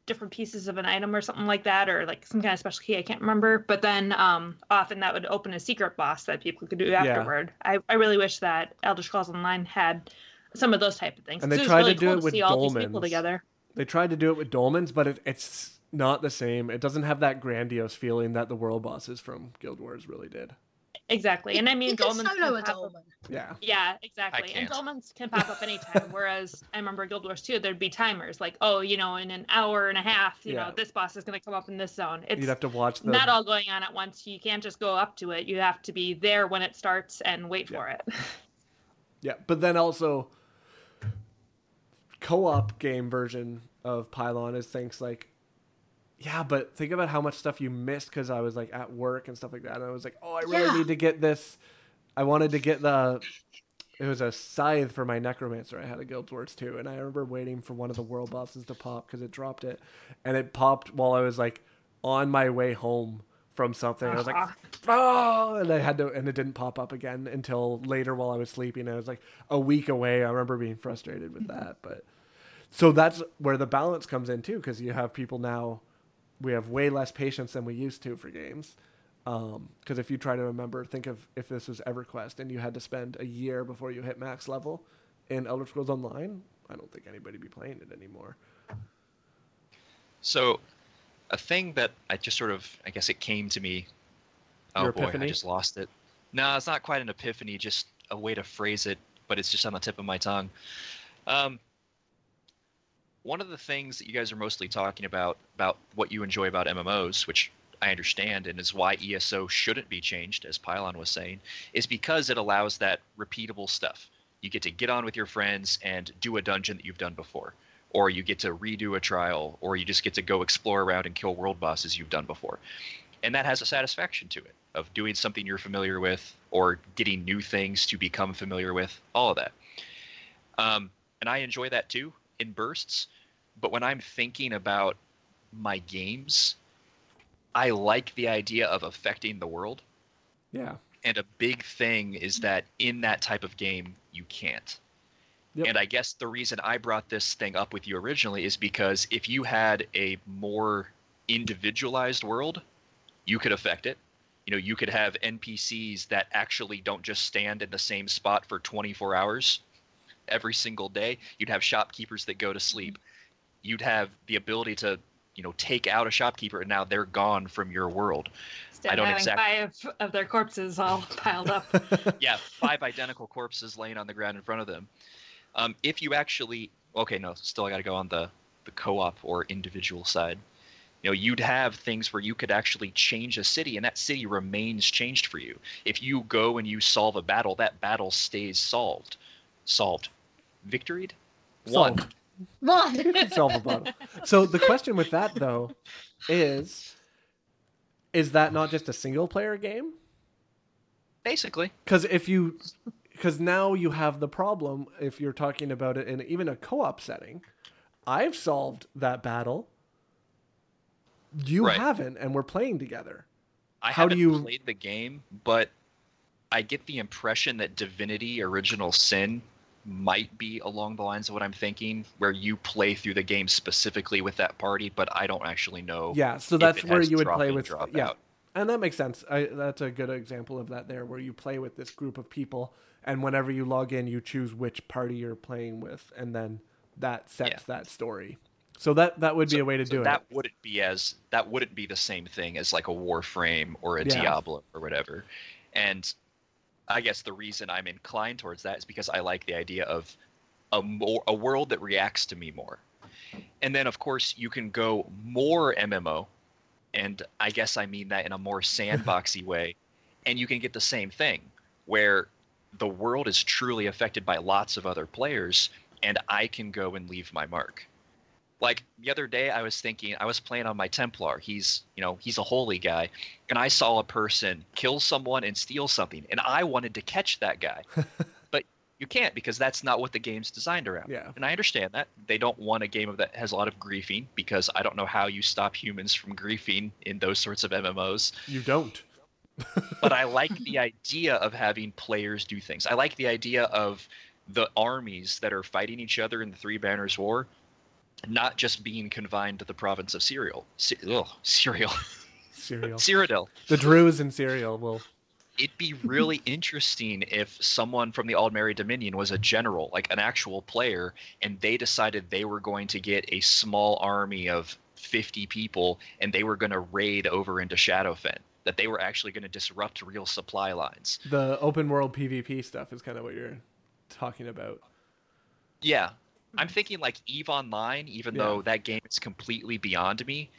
different pieces of an item or something like that, or like some kind of special key. I can't remember. But then um, often that would open a secret boss that people could do afterward. Yeah. I, I really wish that Elder Scrolls Online had some of those type of things. And they tried to do cool it with see all these people dolmens. together. They tried to do it with dolmens, but it, it's not the same. It doesn't have that grandiose feeling that the world bosses from Guild Wars really did. Exactly, and I mean you can dolmens. can pop up- Yeah. Yeah, exactly. And can't. dolmens can pop up anytime. Whereas I remember Guild Wars 2, there'd be timers like, oh, you know, in an hour and a half, you Yeah. know, this boss is going to come up in this zone. It's You'd have to watch the not all going on at once. You can't just go up to it. You have to be there when it starts and wait Yeah. for it. Yeah, but then also co-op game version of Pylawn is things like yeah, but think about how much stuff you missed because I was like at work and stuff like that, and I was like, oh, I really Yeah. need to get this. I wanted to get the. It was a scythe for my necromancer. I had a Guild Wars 2, and I remember waiting for one of the world bosses to pop because it dropped it, and it popped while I was like on my way home from something. I was like, oh, and I had to, and it didn't pop up again until later while I was sleeping. I was like a week away. I remember being frustrated with mm-hmm. that, but so that's where the balance comes in too, because you have people now. We have way less patience than we used to for games. Because if you try to remember, think of if this was EverQuest and you had to spend a year before you hit max level in Elder Scrolls Online, I don't think anybody'd be playing it anymore. So, a thing that I just sort of, I guess it came to me. Oh Your boy, epiphany? I just lost it. No, it's not quite an epiphany, just a way to phrase it, but it's just on the tip of my tongue. Um, one of the things that you guys are mostly talking about, about what you enjoy about MMOs, which I understand and is why ESO shouldn't be changed, as Pylawn was saying, is because it allows that repeatable stuff. You get to get on with your friends and do a dungeon that you've done before or you get to redo a trial, or you just get to go explore around and kill world bosses you've done before. And that has a satisfaction to it of doing something you're familiar with, or getting new things to become familiar with, all of that. Um, and I enjoy that too in bursts. But when I'm thinking about my games, I like the idea of affecting the world. Yeah. And a big thing is that in that type of game, you can't. Yep. And I guess the reason I brought this thing up with you originally is because if you had a more individualized world, you could affect it. You know, you could have NPCs that actually don't just stand in the same spot for 24 hours every single day. You'd have shopkeepers that go to sleep. You'd have the ability to, you know, take out a shopkeeper and now they're gone from your world. Instead I don't of having five of their corpses all piled up. yeah, five identical corpses laying on the ground in front of them. Um, if you actually, okay, no, still I got to go on the the co-op or individual side. You know, you'd have things where you could actually change a city, and that city remains changed for you. If you go and you solve a battle, that battle stays solved, solved, victoried, won. Solved. One. You can solve a bottle. So the question with that though is is that not just a single player game? Basically, Cuz if you cuz now you have the problem if you're talking about it in even a co-op setting. I've solved that battle. You Right. haven't and we're playing together. I How do haven't you- played the game, but I get the impression that Divinity Original Sin might be along the lines of what I'm thinking, where you play through the game specifically with that party, but I don't actually know. Yeah, so that's where you would play in, with yeah. out. And that makes sense. I, that's a good example of that there, where you play with this group of people, and whenever you log in, you choose which party you're playing with, and then that sets Yeah. that story. So that that would be a way to So do that it. That wouldn't be as that wouldn't be the same thing as like a Warframe or a Yeah. Diablo or whatever. And I guess the reason I'm inclined towards that is because I like the idea of a more a world that reacts to me more. And then of course you can go more MMO, and I guess I mean that in a more sandboxy way, and you can get the same thing where the world is truly affected by lots of other players, and I can go and leave my mark like the other day i was thinking i was playing on my templar. He's you know he's a holy guy. And i saw a person kill someone and steal something. And i wanted to catch that guy. But you can't because that's not what the game's designed around. Yeah. and i understand that. They don't want a game of that has a lot of griefing because i don't know how you stop humans from griefing in those sorts of mmos You don't. but I like the idea of having players do things. I like the idea of the armies that are fighting each other in the Three Banners War, not just being confined to the province of Serial. C- ugh, Serial. Cereal. Cyrodiil. the Druids in cereal will. It'd be really interesting if someone from the Aldmeri Dominion was a general, like an actual player, and they decided they were going to get a small army of 50 people and they were going to raid over into Shadowfen. That they were actually going to disrupt real supply lines. The open world PvP stuff is kind of what you're talking about. Yeah. I'm hmm. thinking like Eve Online, even Yeah. though that game is completely beyond me.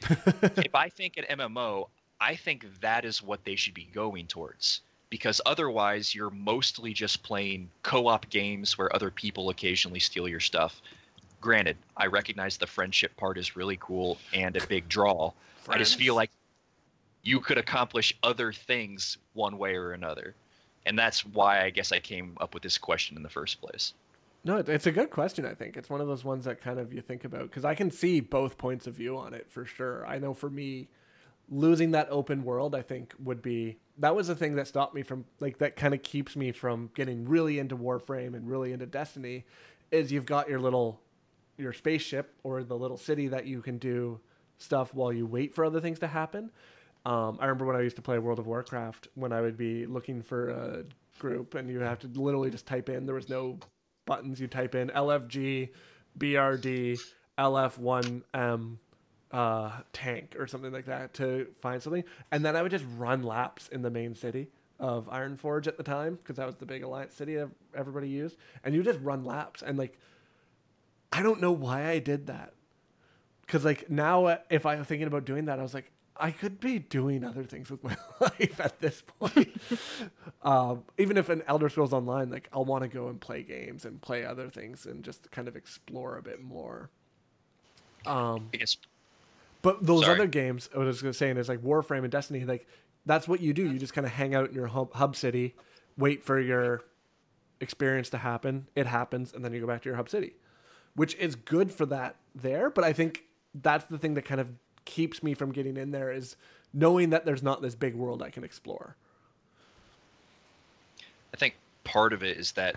if I think an MMO, I think that is what they should be going towards. Because otherwise, you're mostly just playing co op games where other people occasionally steal your stuff. Granted, I recognize the friendship part is really cool and a big draw. I just feel like you could accomplish other things one way or another. And that's why I guess I came up with this question in the first place. No, it's a good question. I think it's one of those ones that kind of you think about because I can see both points of view on it for sure. I know for me, losing that open world, I think would be that was the thing that stopped me from like that kind of keeps me from getting really into Warframe and really into Destiny. Is you've got your little your spaceship or the little city that you can do stuff while you wait for other things to happen. Um, I remember when I used to play World of Warcraft when I would be looking for a group and you have to literally just type in. There was no buttons. You type in LFG, BRD, LF1M, uh, tank or something like that to find something. And then I would just run laps in the main city of Ironforge at the time because that was the big alliance city everybody used. And you just run laps and like, I don't know why I did that. Because like now, uh, if I'm thinking about doing that, I was like, I could be doing other things with my life at this point. um, even if an Elder Scrolls Online, like I'll want to go and play games and play other things and just kind of explore a bit more. Um, I guess but those Sorry. other games, I was just saying, is like Warframe and Destiny. Like that's what you do. You just kind of hang out in your hub, hub city, wait for your experience to happen. It happens, and then you go back to your hub city, which is good for that there. But I think that's the thing that kind of keeps me from getting in there is knowing that there's not this big world I can explore. I think part of it is that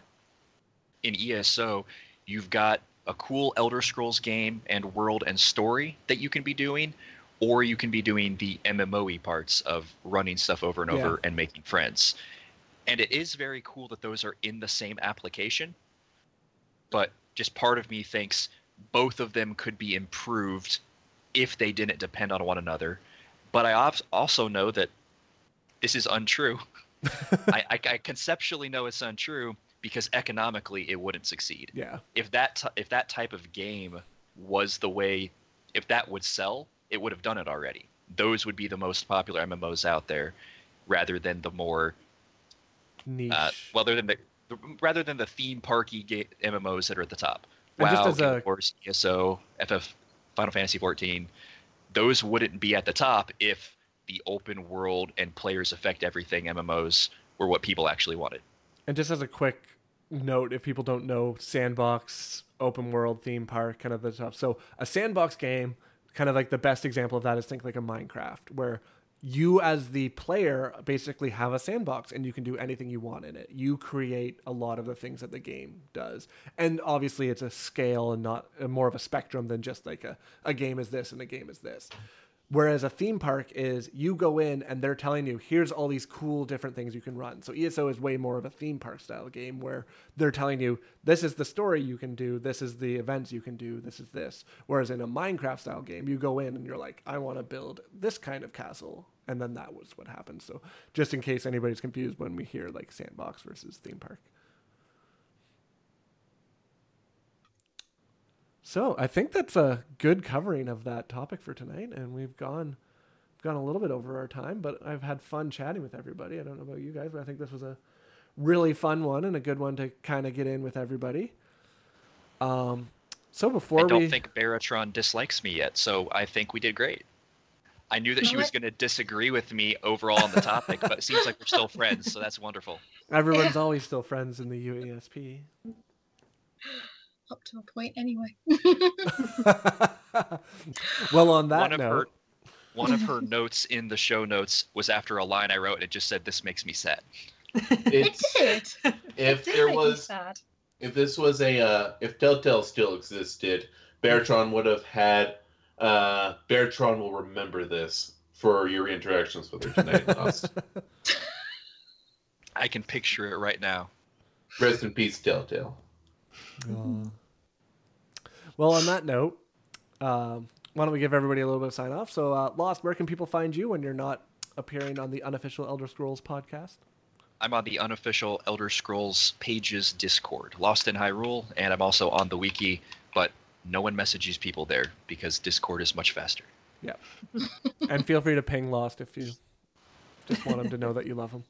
in ESO, you've got a cool Elder Scrolls game and world and story that you can be doing, or you can be doing the MMOE parts of running stuff over and over and making friends. And it is very cool that those are in the same application, but just part of me thinks both of them could be improved if they didn't depend on one another. But I also know that this is untrue. I, I, I conceptually know it's untrue because economically it wouldn't succeed. Yeah, If that t- if that type of game was the way, if that would sell, it would have done it already. Those would be the most popular MMOs out there, rather than the more niche. uh, well, rather than the rather than the theme parky ga- MMOs that are at the top. And WoW, a- Wars, ESO, FF, Final Fantasy 14, those wouldn't be at the top if the open world and players affect everything MMOs were what people actually wanted. And just as a quick note, if people don't know, sandbox, open world, theme park, kind of the stuff. So a sandbox game, kind of like the best example of that is think like a Minecraft, where you as the player basically have a sandbox and you can do anything you want in it. You create a lot of the things that the game does. And obviously it's a scale and not uh, more of a spectrum than just like a, a game is this and a game is this. Whereas a theme park is you go in and they're telling you, here's all these cool different things you can run. So ESO is way more of a theme park style game where they're telling you, this is the story you can do, this is the events you can do, this is this. Whereas in a Minecraft style game, you go in and you're like, I want to build this kind of castle. And then that was what happened. So just in case anybody's confused when we hear like sandbox versus theme park. So I think that's a good covering of that topic for tonight, and we've gone gone a little bit over our time, but I've had fun chatting with everybody. I don't know about you guys, but I think this was a really fun one and a good one to kind of get in with everybody. Um, so before I don't we think Baratron dislikes me yet, so I think we did great. I knew that she was going to disagree with me overall on the topic, but it seems like we're still friends, so that's wonderful. everyone's always still friends in the UESP. Up to a point, anyway. well, on that one of note, her one of her notes in the show notes was after a line I wrote, and it just said, "This makes me sad." it did. if It did there was sad. if this was a uh, if Telltale still existed, Baratron would have had uh, Baratron will remember this for your interactions with her tonight. Lost. I can picture it right now. Rest in peace, Telltale. Aw. well, on that note, um, why don't we give everybody a little bit of sign off? So, uh, Lost, where can people find you when you're not appearing on the unofficial Elder Scrolls podcast? I'm on the unofficial Elder Scrolls pages Discord, Lost in Hyrule, and I'm also on the wiki, but no one messages people there because Discord is much faster. Yeah. and feel free to ping Lost if you just want him to know that you love him.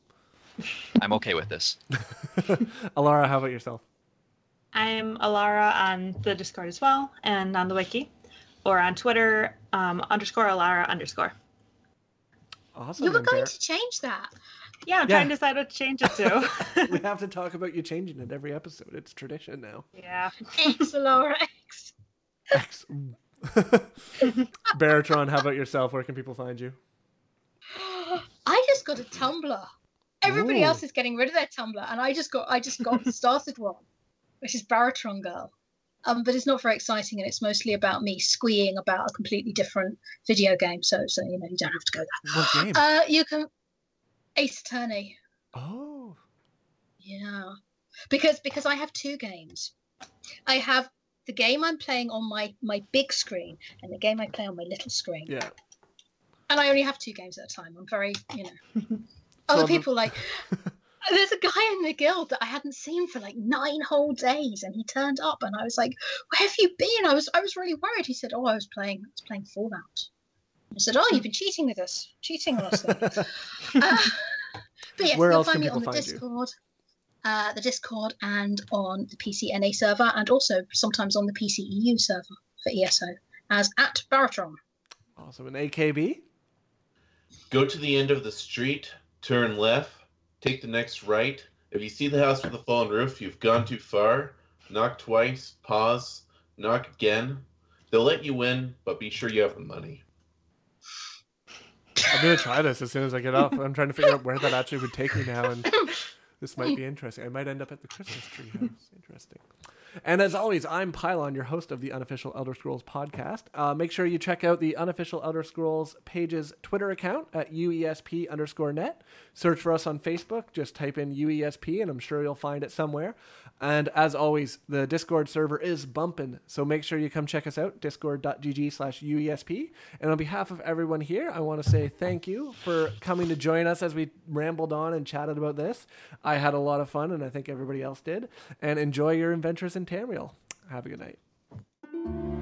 I'm okay with this. Alarra, how about yourself? I'm Alarra on the Discord as well and on the wiki, or on Twitter um, underscore Alarra underscore. Awesome. You were going Bar- to change that. Yeah, I'm Yeah. trying to decide what to change it to. we have to talk about you changing it every episode. It's tradition now. yeah. Thanks, Laura X. X. Baratron, how about yourself? Where can people find you? I just got a Tumblr. Everybody Ooh. else is getting rid of their Tumblr, and I just got I just got started one, which is Baratron Girl. Um, but it's not very exciting, and it's mostly about me squeeing about a completely different video game. So, so you know, you don't have to go What game? Uh, you can Ace Attorney. oh. Yeah, because because I have two games. I have the game I'm playing on my my big screen and the game I play on my little screen. Yeah. and I only have two games at a time. I'm very, you know. Other the- people like. There's a guy in the guild that I hadn't seen for like nine whole days, and he turned up, and I was like, "Where have you been?" I was, I was really worried. He said, "Oh, I was playing, I was playing Fallout." I said, "Oh, you've been cheating with us, cheating on us." Uh, but yes, Where you'll else find can me on people the find you? Discord, uh, the Discord, and on the PCNA server, and also sometimes on the PCEU server for ESO as at Baratron. Awesome. An AKB? Go to the end of the street, turn left, take the next right. If you see the house with the fallen roof, you've gone too far. Knock twice, pause, knock again. They'll let you in, but be sure you have the money. I'm gonna try this as soon as I get off. I'm trying to figure out where that actually would take me now, and this might be interesting. I might end up at the Christmas tree house. Interesting. And as always, I'm Pylawn, your host of the unofficial Elder Scrolls podcast. Uh, make sure you check out the unofficial Elder Scrolls page's Twitter account at UESP underscore net. Search for us on Facebook. Just type in UESP, and I'm sure you'll find it somewhere. And as always, the Discord server is bumping, so make sure you come check us out, discord.gg slash UESP. And on behalf of everyone here, I want to say thank you for coming to join us as we rambled on and chatted about this. I had a lot of fun, and I think everybody else did. And enjoy your adventures and Tamriel. Have a good night.